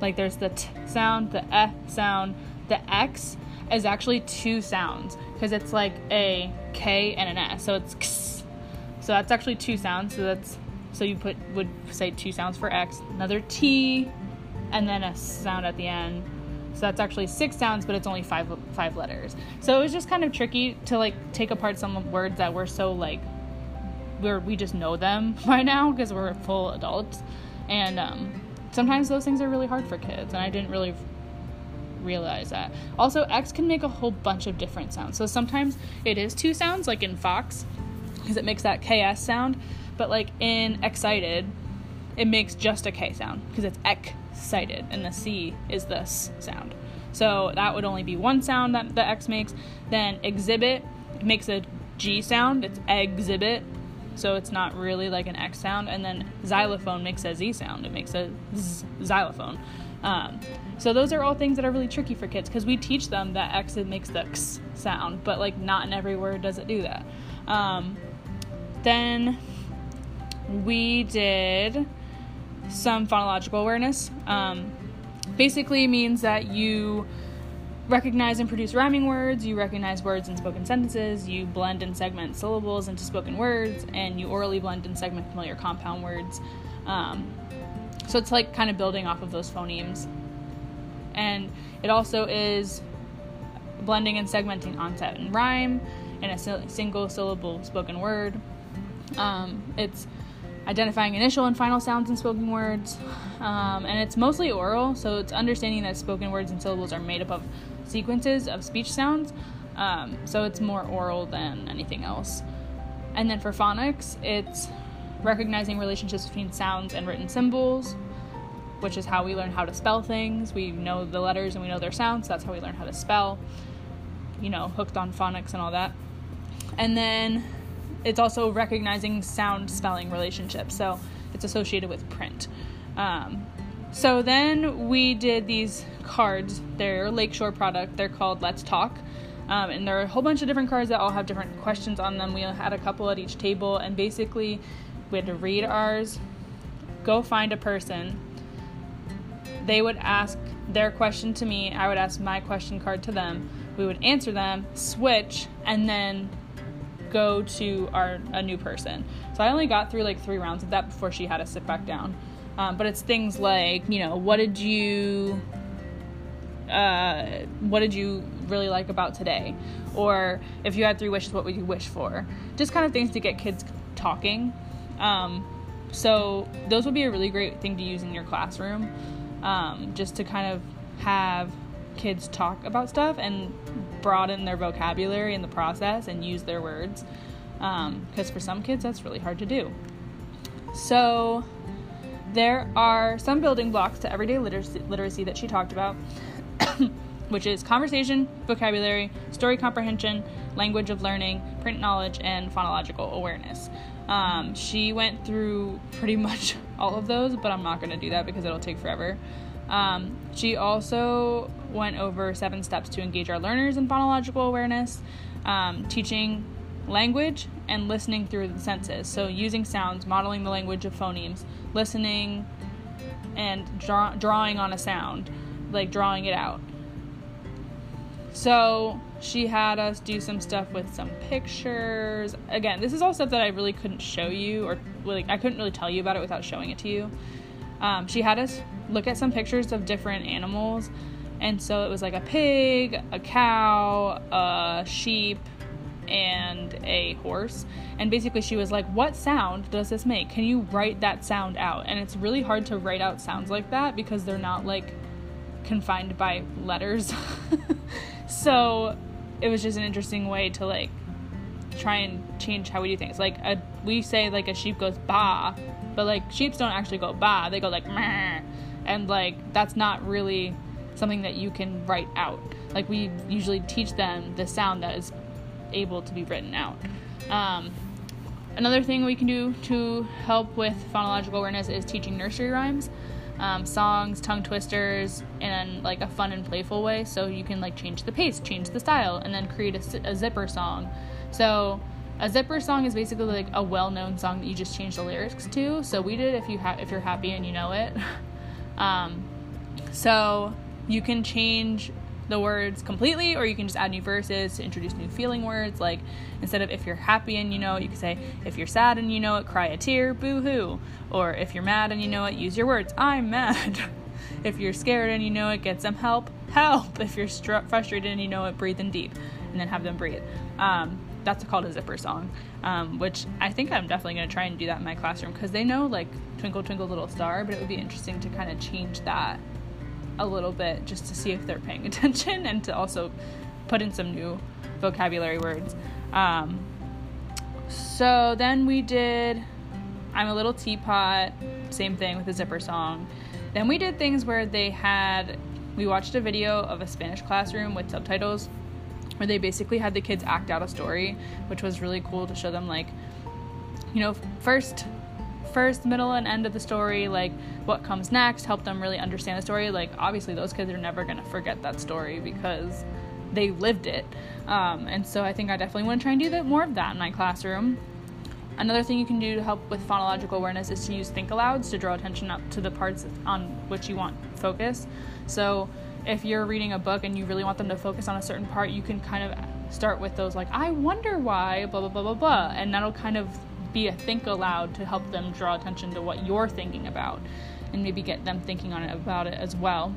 like there's the t sound, the eh sound, the x is actually two sounds because it's like a k and an s. So it's x. So that's actually two sounds. So that's so you put would say two sounds for x, another t, and then a sound at the end. So that's actually six sounds, but it's only five five letters. So it was just kind of tricky to like take apart some words that were so like where we just know them by now because we're full adults, and um, sometimes those things are really hard for kids, and I didn't really realize that. Also, X can make a whole bunch of different sounds. So sometimes it is two sounds, like in Fox, because it makes that KS sound, but like in Excited, it makes just a K sound because it's excited, and the C is the S sound. So that would only be one sound that the X makes. Then Exhibit makes a G sound, it's exhibit, so it's not really like an X sound. And then xylophone makes a Z sound, it makes a z- xylophone. Um, so those are all things that are really tricky for kids because we teach them that X makes the X sound, but like not in every word does it do that. Um, then we did some phonological awareness. Um, basically means that you recognize and produce rhyming words, you recognize words in spoken sentences, you blend and segment syllables into spoken words, and you orally blend and segment familiar compound words. Um, so it's like kind of building off of those phonemes. And it also is blending and segmenting onset and rime in a single syllable spoken word. Um, it's identifying initial and final sounds in spoken words, um, and it's mostly oral, so it's understanding that spoken words and syllables are made up of sequences of speech sounds, um, so it's more oral than anything else. And then for phonics, it's recognizing relationships between sounds and written symbols, which is how we learn how to spell things. We know the letters and we know their sounds, so that's how we learn how to spell. You know, hooked on phonics and all that. And then it's also recognizing sound spelling relationships, so it's associated with print. Um, so then we did these cards. They're Lakeshore product. They're called Let's Talk. Um, and there are a whole bunch of different cards that all have different questions on them. We had a couple at each table, and basically, we had to read ours, go find a person. They would ask their question to me, I would ask my question card to them. We would answer them, switch, and then go to our a new person. So I only got through like three rounds of that before she had to sit back down. Um, but it's things like, you know, what did you uh, what did you really like about today? Or if you had three wishes, what would you wish for? Just kind of things to get kids talking. Um, so those would be a really great thing to use in your classroom, um, just to kind of have kids talk about stuff and broaden their vocabulary in the process and use their words. Because um, for some kids, that's really hard to do. So there are some building blocks to everyday literacy, literacy that she talked about. which is conversation, vocabulary, story comprehension, language of learning, print knowledge, and phonological awareness. Um, she went through pretty much all of those, but I'm not going to do that because it'll take forever. Um, she also went over seven steps to engage our learners in phonological awareness, um, teaching language and listening through the senses. So, using sounds, modeling the language of phonemes, listening, and draw- drawing on a sound, like drawing it out. So, she had us do some stuff with some pictures. Again, this is all stuff that I really couldn't show you, or like I couldn't really tell you about it without showing it to you. Um, she had us look at some pictures of different animals, and so it was like a pig, a cow, a sheep, and a horse. And basically, she was like, What sound does this make? Can you write that sound out? And it's really hard to write out sounds like that because they're not like confined by letters. so it was just an interesting way to like try and change how we do things. Like a, we say like a sheep goes ba, but like sheeps don't actually go ba. They go like meh, and like that's not really something that you can write out. Like we usually teach them the sound that is able to be written out. Um, another thing we can do to help with phonological awareness is teaching nursery rhymes um, songs, tongue twisters, in like a fun and playful way. So you can like change the pace, change the style, and then create a, a zipper song. So a zipper song is basically like a well-known song that you just change the lyrics to. So we did if you have if you're happy and you know it. um, so you can change the words completely, or you can just add new verses to introduce new feeling words. Like instead of if you're happy and you know it, you can say if you're sad and you know it, cry a tear, boo hoo. Or if you're mad and you know it, use your words, I'm mad. if you're scared and you know it, get some help, help. If you're str- frustrated and you know it, breathe in deep, and then have them breathe. Um, that's called a zipper song, um, which I think I'm definitely going to try and do that in my classroom because they know like Twinkle Twinkle Little Star, but it would be interesting to kind of change that a little bit just to see if they're paying attention and to also put in some new vocabulary words. Um, so then we did I'm a Little Teapot, same thing with the zipper song. Then we did things where they had, we watched a video of a Spanish classroom with subtitles where they basically had the kids act out a story, which was really cool to show them, like, you know, first first, middle, and end of the story, like what comes next, help them really understand the story. Like, obviously, those kids are never going to forget that story because they lived it. Um, and so I think I definitely want to try and do that, more of that in my classroom. Another thing you can do to help with phonological awareness is to use think alouds to draw attention up to the parts on which you want focus. So if you're reading a book and you really want them to focus on a certain part, you can kind of start with those like, I wonder why, blah, blah, blah, blah, blah. And that'll kind of be a think aloud to help them draw attention to what you're thinking about and maybe get them thinking on it about it as well.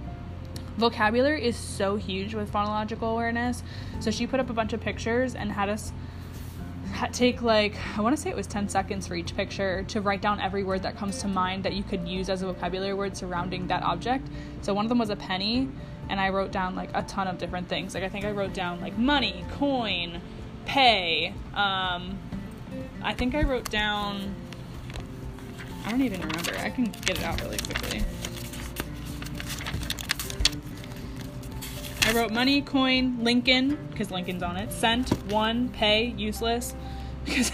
Vocabulary is so huge with phonological awareness. So she put up a bunch of pictures and had us take like I want to say it was 10 seconds for each picture to write down every word that comes to mind that you could use as a vocabulary word surrounding that object. So one of them was a penny and I wrote down like a ton of different things. Like I think I wrote down like money, coin, pay, um, I think I wrote down. I don't even remember. I can get it out really quickly. I wrote money, coin, Lincoln, because Lincoln's on it, cent, one, pay, useless, because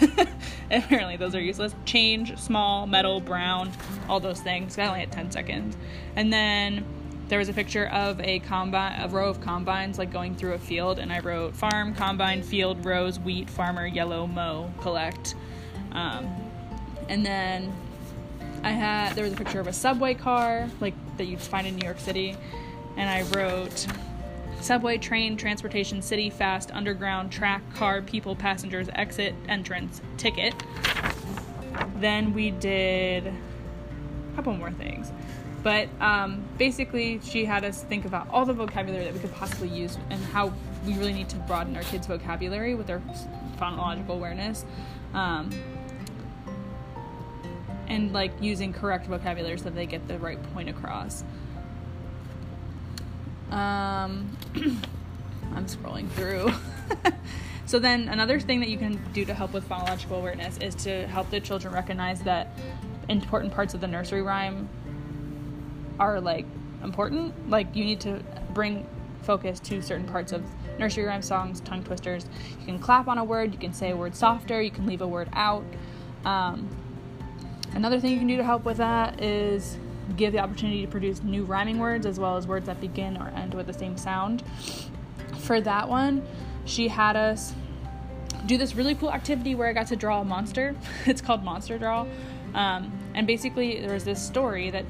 apparently those are useless, change, small, metal, brown, all those things. I only had 10 seconds. And then there was a picture of a combine, a row of combines like going through a field, and I wrote farm, combine, field, rows, wheat, farmer, yellow, mow, collect. Um, and then I had there was a picture of a subway car like that you'd find in New York City, and I wrote subway, train, transportation, city, fast, underground, track, car, people, passengers, exit, entrance, ticket. Then we did a couple more things. But um, basically, she had us think about all the vocabulary that we could possibly use and how we really need to broaden our kids' vocabulary with their phonological awareness. Um, and like using correct vocabulary so that they get the right point across. Um, I'm scrolling through. so then another thing that you can do to help with phonological awareness is to help the children recognize that important parts of the nursery rhyme are like important. Like you need to bring focus to certain parts of nursery rhyme songs, tongue twisters. You can clap on a word, you can say a word softer, you can leave a word out. Um, another thing you can do to help with that is give the opportunity to produce new rhyming words as well as words that begin or end with the same sound. For that one, she had us do this really cool activity where I got to draw a monster. it's called Monster Draw. Um, and basically, there was this story that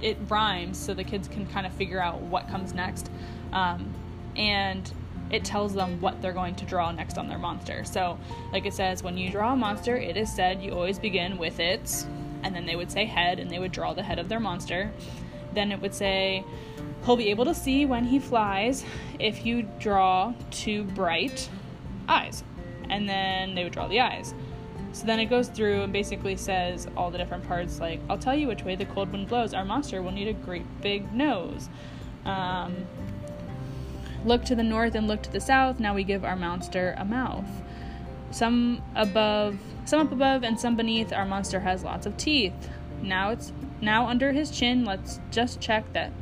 it rhymes so the kids can kind of figure out what comes next. Um, and it tells them what they're going to draw next on their monster. So, like it says, when you draw a monster, it is said you always begin with its, and then they would say head, and they would draw the head of their monster. Then it would say, he'll be able to see when he flies if you draw two bright eyes. And then they would draw the eyes. So then it goes through and basically says all the different parts like, I'll tell you which way the cold wind blows. Our monster will need a great big nose. Um, look to the north and look to the south. Now we give our monster a mouth. Some above, some up above, and some beneath. Our monster has lots of teeth. Now it's now under his chin. Let's just check that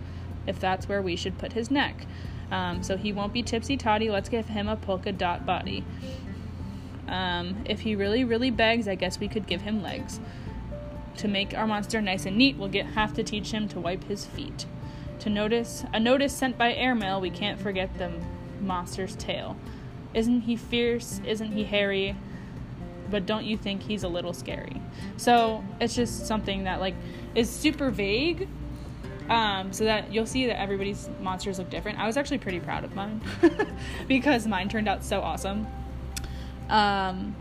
if that's where we should put his neck. Um, so he won't be tipsy toddy. Let's give him a polka dot body. Um, if he really, really begs, I guess we could give him legs. To make our monster nice and neat, we'll get have to teach him to wipe his feet. To notice a notice sent by airmail, we can't forget the monster's tail. Isn't he fierce? Isn't he hairy? But don't you think he's a little scary? So it's just something that like is super vague. Um, so that you'll see that everybody's monsters look different. I was actually pretty proud of mine because mine turned out so awesome. Um,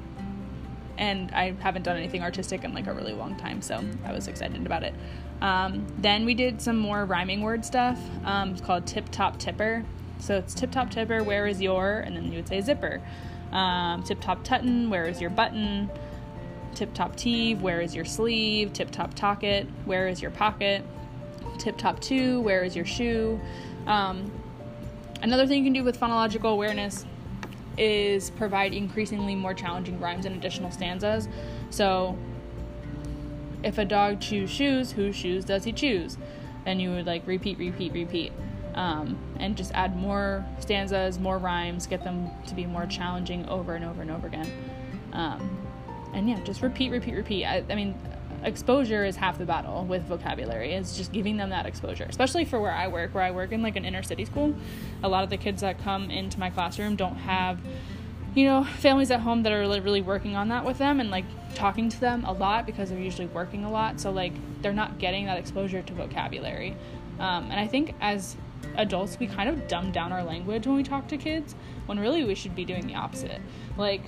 and I haven't done anything artistic in like a really long time, so I was excited about it. Um, then we did some more rhyming word stuff. Um, it's called Tip Top Tipper. So it's Tip Top Tipper, where is your? And then you would say zipper. Um, tip Top Tutton, where is your button? Tip Top Teeve, where is your sleeve? Tip Top Tocket, where is your pocket? Tip Top Two, where is your shoe? Um, another thing you can do with phonological awareness is provide increasingly more challenging rhymes and additional stanzas. So, if a dog chews shoes, whose shoes does he choose? Then you would like repeat, repeat, repeat, um, and just add more stanzas, more rhymes, get them to be more challenging over and over and over again. Um, and yeah, just repeat, repeat, repeat. I, I mean, exposure is half the battle with vocabulary. It's just giving them that exposure, especially for where I work, where I work in like an inner city school. A lot of the kids that come into my classroom don't have, you know, families at home that are really working on that with them and like talking to them a lot because they're usually working a lot. So like they're not getting that exposure to vocabulary. Um, and I think as adults, we kind of dumb down our language when we talk to kids, when really we should be doing the opposite. Like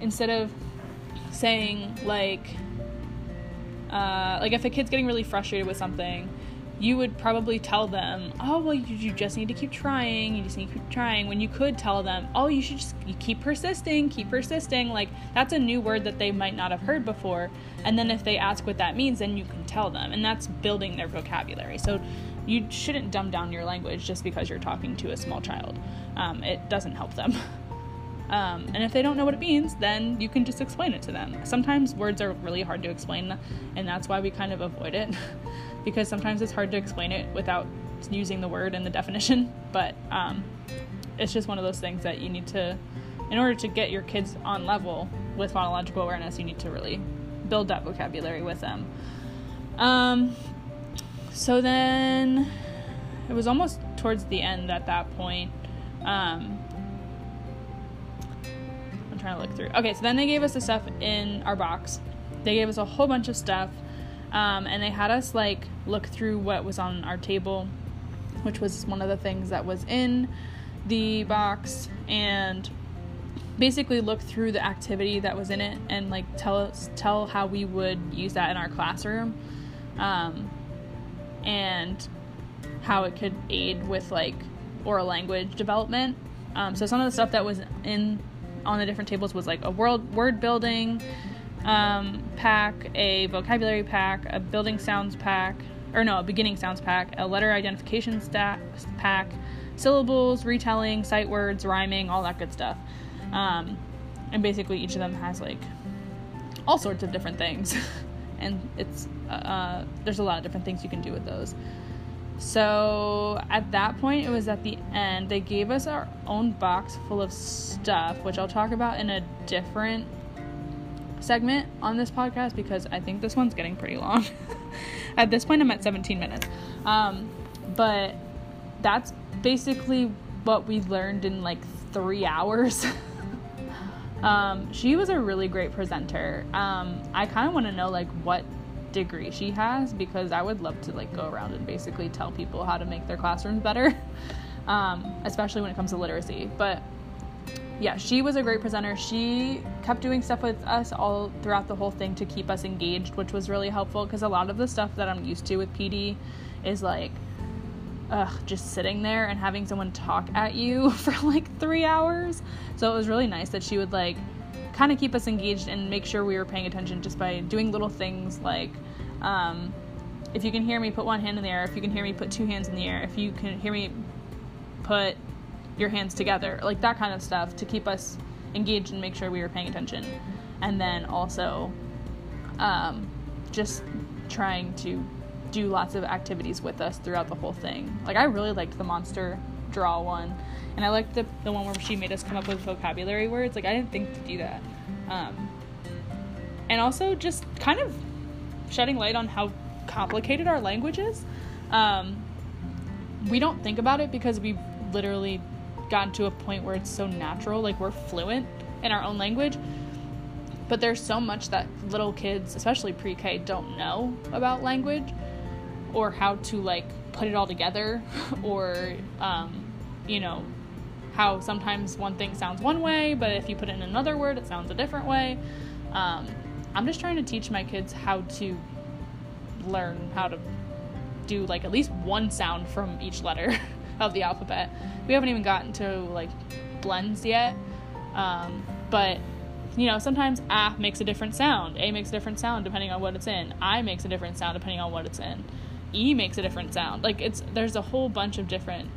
instead of saying like uh, like if a kid's getting really frustrated with something you would probably tell them oh well you, you just need to keep trying you just need to keep trying when you could tell them oh you should just you keep persisting keep persisting like that's a new word that they might not have heard before and then if they ask what that means then you can tell them and that's building their vocabulary. So you shouldn't dumb down your language just because you're talking to a small child. Um, it doesn't help them Um, and if they don't know what it means, then you can just explain it to them. Sometimes words are really hard to explain, and that's why we kind of avoid it, because sometimes it's hard to explain it without using the word and the definition. But um, it's just one of those things that you need to, in order to get your kids on level with phonological awareness, you need to really build that vocabulary with them. Um, so then it was almost towards the end at that point. Um, trying to look through. Okay, so then they gave us the stuff in our box. They gave us a whole bunch of stuff, um, and they had us like look through what was on our table, which was one of the things that was in the box, and basically look through the activity that was in it and like tell us tell how we would use that in our classroom, um, and how it could aid with like oral language development. Um, so some of the stuff that was in on the different tables was like a world word building um, pack, a vocabulary pack, a building sounds pack, or no, a beginning sounds pack, a letter identification stat pack, syllables, retelling, sight words, rhyming, all that good stuff. Um, and basically, each of them has like all sorts of different things, and it's uh, uh, there's a lot of different things you can do with those. So at that point, it was at the end. They gave us our own box full of stuff, which I'll talk about in a different segment on this podcast because I think this one's getting pretty long. at this point, I'm at 17 minutes. Um, but that's basically what we learned in like three hours. um, she was a really great presenter. Um, I kind of want to know like what degree she has because I would love to like go around and basically tell people how to make their classrooms better, um, especially when it comes to literacy. But yeah, she was a great presenter. She kept doing stuff with us all throughout the whole thing to keep us engaged, which was really helpful because a lot of the stuff that I'm used to with PD is like, ugh, just sitting there and having someone talk at you for like three hours. So it was really nice that she would like kind of keep us engaged and make sure we were paying attention just by doing little things like, um, if you can hear me, put one hand in the air. If you can hear me, put two hands in the air. If you can hear me, put your hands together, like that kind of stuff to keep us engaged and make sure we were paying attention. And then also um, just trying to do lots of activities with us throughout the whole thing. Like I really liked the monster draw one, and I liked the the one where she made us come up with vocabulary words. Like I didn't think to do that, um, and also just kind of shedding light on how complicated our language is. Um, we don't think about it because we've literally gotten to a point where it's so natural, like we're fluent in our own language. But there's so much that little kids, especially pre K, don't know about language or how to like put it all together or, um, you know, how sometimes one thing sounds one way, but if you put it in another word, it sounds a different way. Um, I'm just trying to teach my kids how to learn how to do like at least one sound from each letter of the alphabet. We haven't even gotten to like blends yet. Um, but you know, sometimes a makes a different sound. A makes a different sound depending on what it's in. I makes a different sound depending on what it's in. E makes a different sound. Like it's there's a whole bunch of different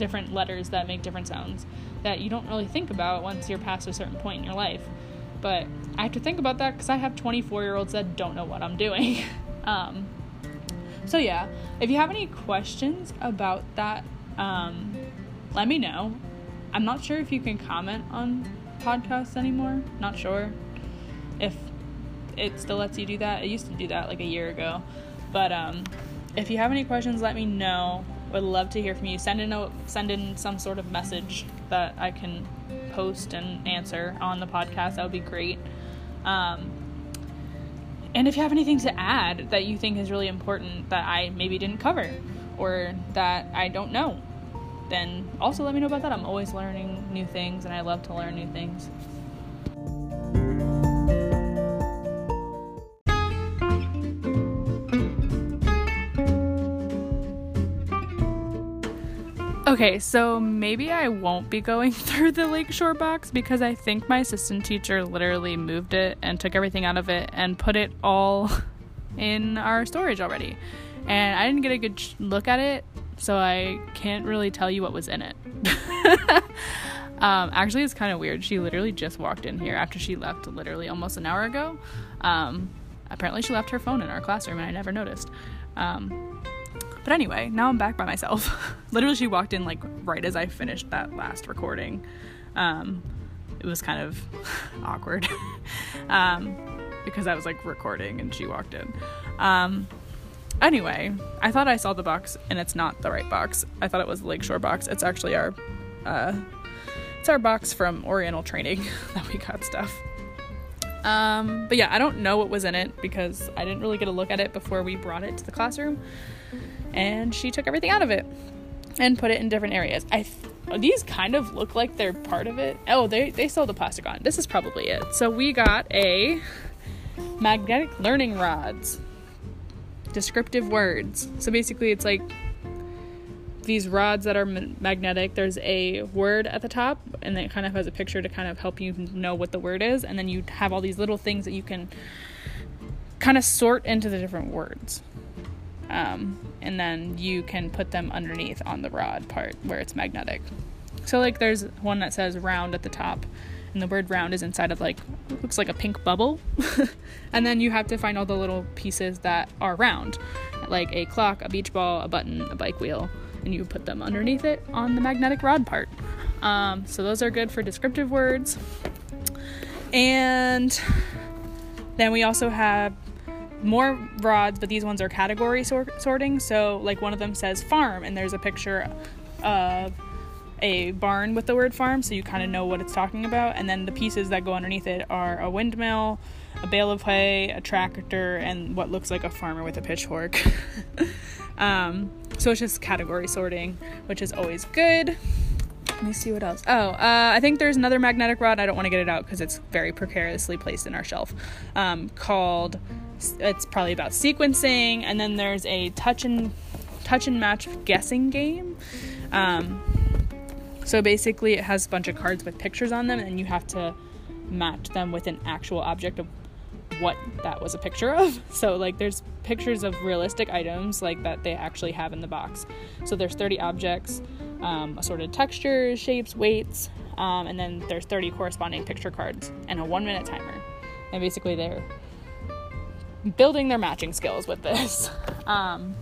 different letters that make different sounds that you don't really think about once you're past a certain point in your life. But I have to think about that because I have 24 year olds that don't know what I'm doing. um, so yeah, if you have any questions about that, um, let me know. I'm not sure if you can comment on podcasts anymore. Not sure if it still lets you do that. It used to do that like a year ago. But um, if you have any questions, let me know. Would love to hear from you. Send in a, send in some sort of message that I can post and answer on the podcast. That would be great. Um, and if you have anything to add that you think is really important that I maybe didn't cover or that I don't know, then also let me know about that. I'm always learning new things and I love to learn new things. Okay, so maybe I won't be going through the Lakeshore box because I think my assistant teacher literally moved it and took everything out of it and put it all in our storage already. And I didn't get a good look at it, so I can't really tell you what was in it. um, actually, it's kind of weird. She literally just walked in here after she left literally almost an hour ago. Um, apparently, she left her phone in our classroom and I never noticed. Um, but anyway, now I'm back by myself. Literally, she walked in like right as I finished that last recording. Um, it was kind of awkward um, because I was like recording and she walked in. Um, anyway, I thought I saw the box and it's not the right box. I thought it was the Lakeshore box. It's actually our uh, it's our box from Oriental Trading that we got stuff. Um, but yeah, I don't know what was in it because I didn't really get a look at it before we brought it to the classroom and she took everything out of it and put it in different areas. I th- these kind of look like they're part of it. Oh, they they sewed the plastic on. This is probably it. So we got a magnetic learning rods. Descriptive words. So basically it's like these rods that are magnetic. There's a word at the top and it kind of has a picture to kind of help you know what the word is and then you have all these little things that you can kind of sort into the different words. Um, and then you can put them underneath on the rod part where it's magnetic. So like there's one that says round at the top and the word round is inside of like looks like a pink bubble. and then you have to find all the little pieces that are round, like a clock, a beach ball, a button, a bike wheel, and you put them underneath it on the magnetic rod part. Um, so those are good for descriptive words. And then we also have more rods, but these ones are category sor- sorting. So, like one of them says farm, and there's a picture of a barn with the word farm, so you kind of know what it's talking about. And then the pieces that go underneath it are a windmill, a bale of hay, a tractor, and what looks like a farmer with a pitchfork. um, so it's just category sorting, which is always good. Let me see what else. Oh, uh, I think there's another magnetic rod. I don't want to get it out because it's very precariously placed in our shelf. Um, called, it's probably about sequencing, and then there's a touch and touch and match guessing game. Um, so basically, it has a bunch of cards with pictures on them, and you have to match them with an actual object of what that was a picture of. So like there's pictures of realistic items like that they actually have in the box. So there's 30 objects, um, assorted textures, shapes, weights, um, and then there's 30 corresponding picture cards and a one minute timer. And basically they're building their matching skills with this. Um,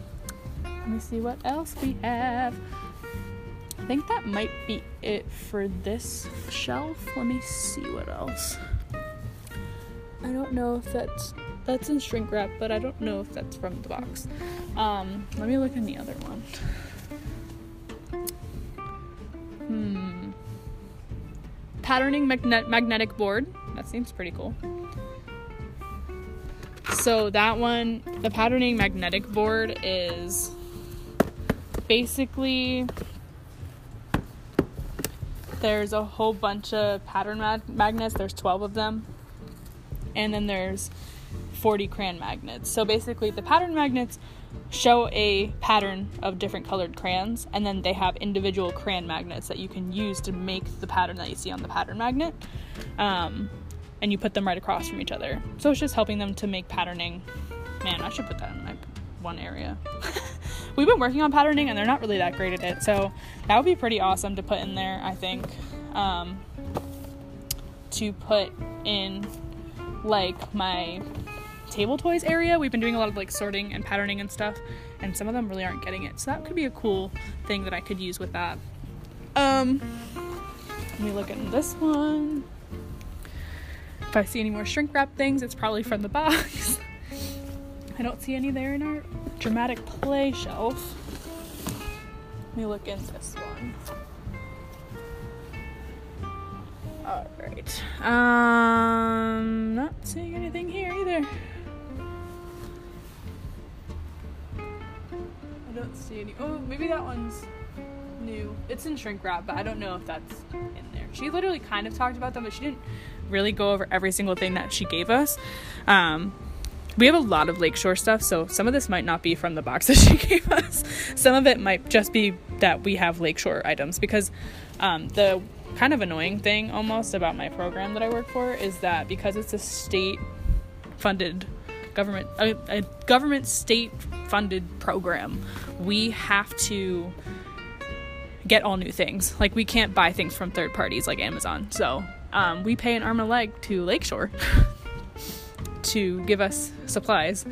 let me see what else we have. I think that might be it for this shelf. Let me see what else. I don't know if that's that's in shrink wrap, but I don't know if that's from the box. Um, let me look in the other one. Hmm. Patterning magne- magnetic board. That seems pretty cool. So that one, the patterning magnetic board is basically there's a whole bunch of pattern mag- magnets. There's 12 of them and then there's 40 crayon magnets. So basically, the pattern magnets show a pattern of different colored crayons, and then they have individual crayon magnets that you can use to make the pattern that you see on the pattern magnet. Um, and you put them right across from each other. So it's just helping them to make patterning. Man, I should put that in my one area. We've been working on patterning, and they're not really that great at it. So that would be pretty awesome to put in there, I think. Um, to put in like my table toys area. We've been doing a lot of like sorting and patterning and stuff, and some of them really aren't getting it. So that could be a cool thing that I could use with that. Um, let me look at this one. If I see any more shrink wrap things, it's probably from the box. I don't see any there in our dramatic play shelf. Let me look in this one. Alright. Um, not seeing anything here either. I don't see any. Oh, maybe that one's new. It's in shrink wrap, but I don't know if that's in there. She literally kind of talked about them, but she didn't really go over every single thing that she gave us. Um, we have a lot of lakeshore stuff, so some of this might not be from the box that she gave us. Some of it might just be that we have lakeshore items because um, the kind of annoying thing almost about my program that I work for is that because it's a state funded government a, a government state funded program, we have to get all new things. Like we can't buy things from third parties like Amazon. So um, we pay an arm and a leg to Lakeshore to give us supplies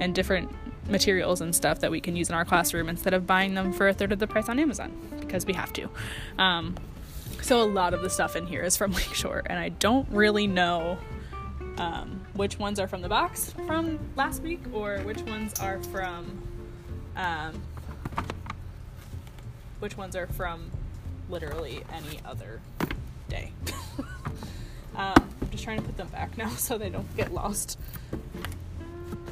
and different materials and stuff that we can use in our classroom instead of buying them for a third of the price on Amazon because we have to. Um, so a lot of the stuff in here is from Lakeshore, and I don't really know um, which ones are from the box from last week or which ones are from um, which ones are from literally any other day. um, I'm just trying to put them back now so they don't get lost.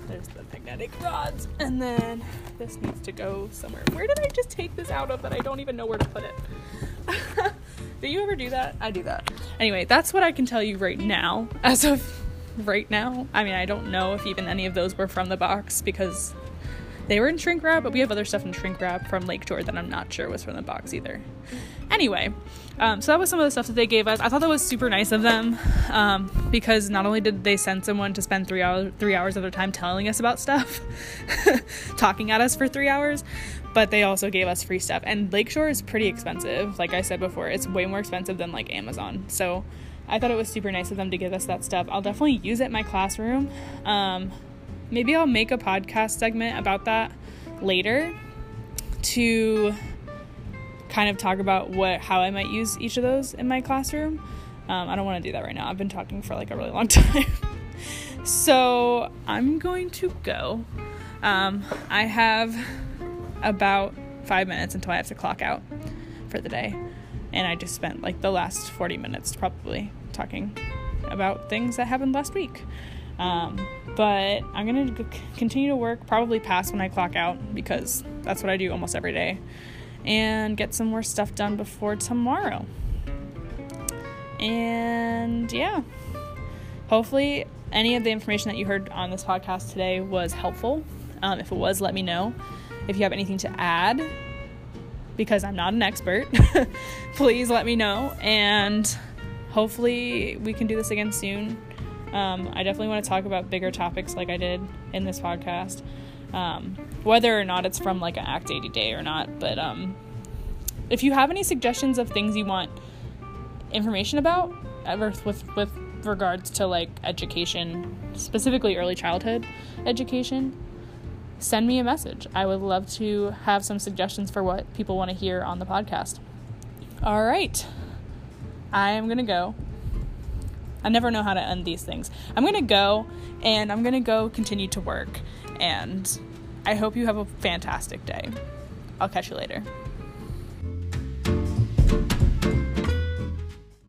There's the magnetic rods, and then this needs to go somewhere. Where did I just take this out of that I don't even know where to put it? Do you ever do that? I do that. Anyway, that's what I can tell you right now. As of right now, I mean, I don't know if even any of those were from the box because they were in shrink wrap, but we have other stuff in shrink wrap from Lakeshore that I'm not sure was from the box either. Anyway, um, so that was some of the stuff that they gave us. I thought that was super nice of them um, because not only did they send someone to spend three hours three hours of their time telling us about stuff, talking at us for three hours, but they also gave us free stuff. And Lakeshore is pretty expensive. Like I said before, it's way more expensive than like Amazon. So I thought it was super nice of them to give us that stuff. I'll definitely use it in my classroom. Um, maybe I'll make a podcast segment about that later to kind of talk about what how I might use each of those in my classroom. Um, I don't want to do that right now. I've been talking for like a really long time. so I'm going to go. Um, I have about five minutes until I have to clock out for the day. And I just spent like the last 40 minutes probably talking about things that happened last week. Um, but I'm going to continue to work probably past when I clock out because that's what I do almost every day and get some more stuff done before tomorrow. And yeah, hopefully, any of the information that you heard on this podcast today was helpful. Um, if it was, let me know. If you have anything to add, because I'm not an expert, please let me know. And hopefully, we can do this again soon. Um, I definitely want to talk about bigger topics like I did in this podcast. Um, whether or not it's from like an Act 80 day or not. But um, if you have any suggestions of things you want information about, ever with with regards to like education, specifically early childhood education, send me a message. I would love to have some suggestions for what people want to hear on the podcast. All right. I am going to go. I never know how to end these things. I'm going to go and I'm going to go continue to work. And I hope you have a fantastic day. I'll catch you later.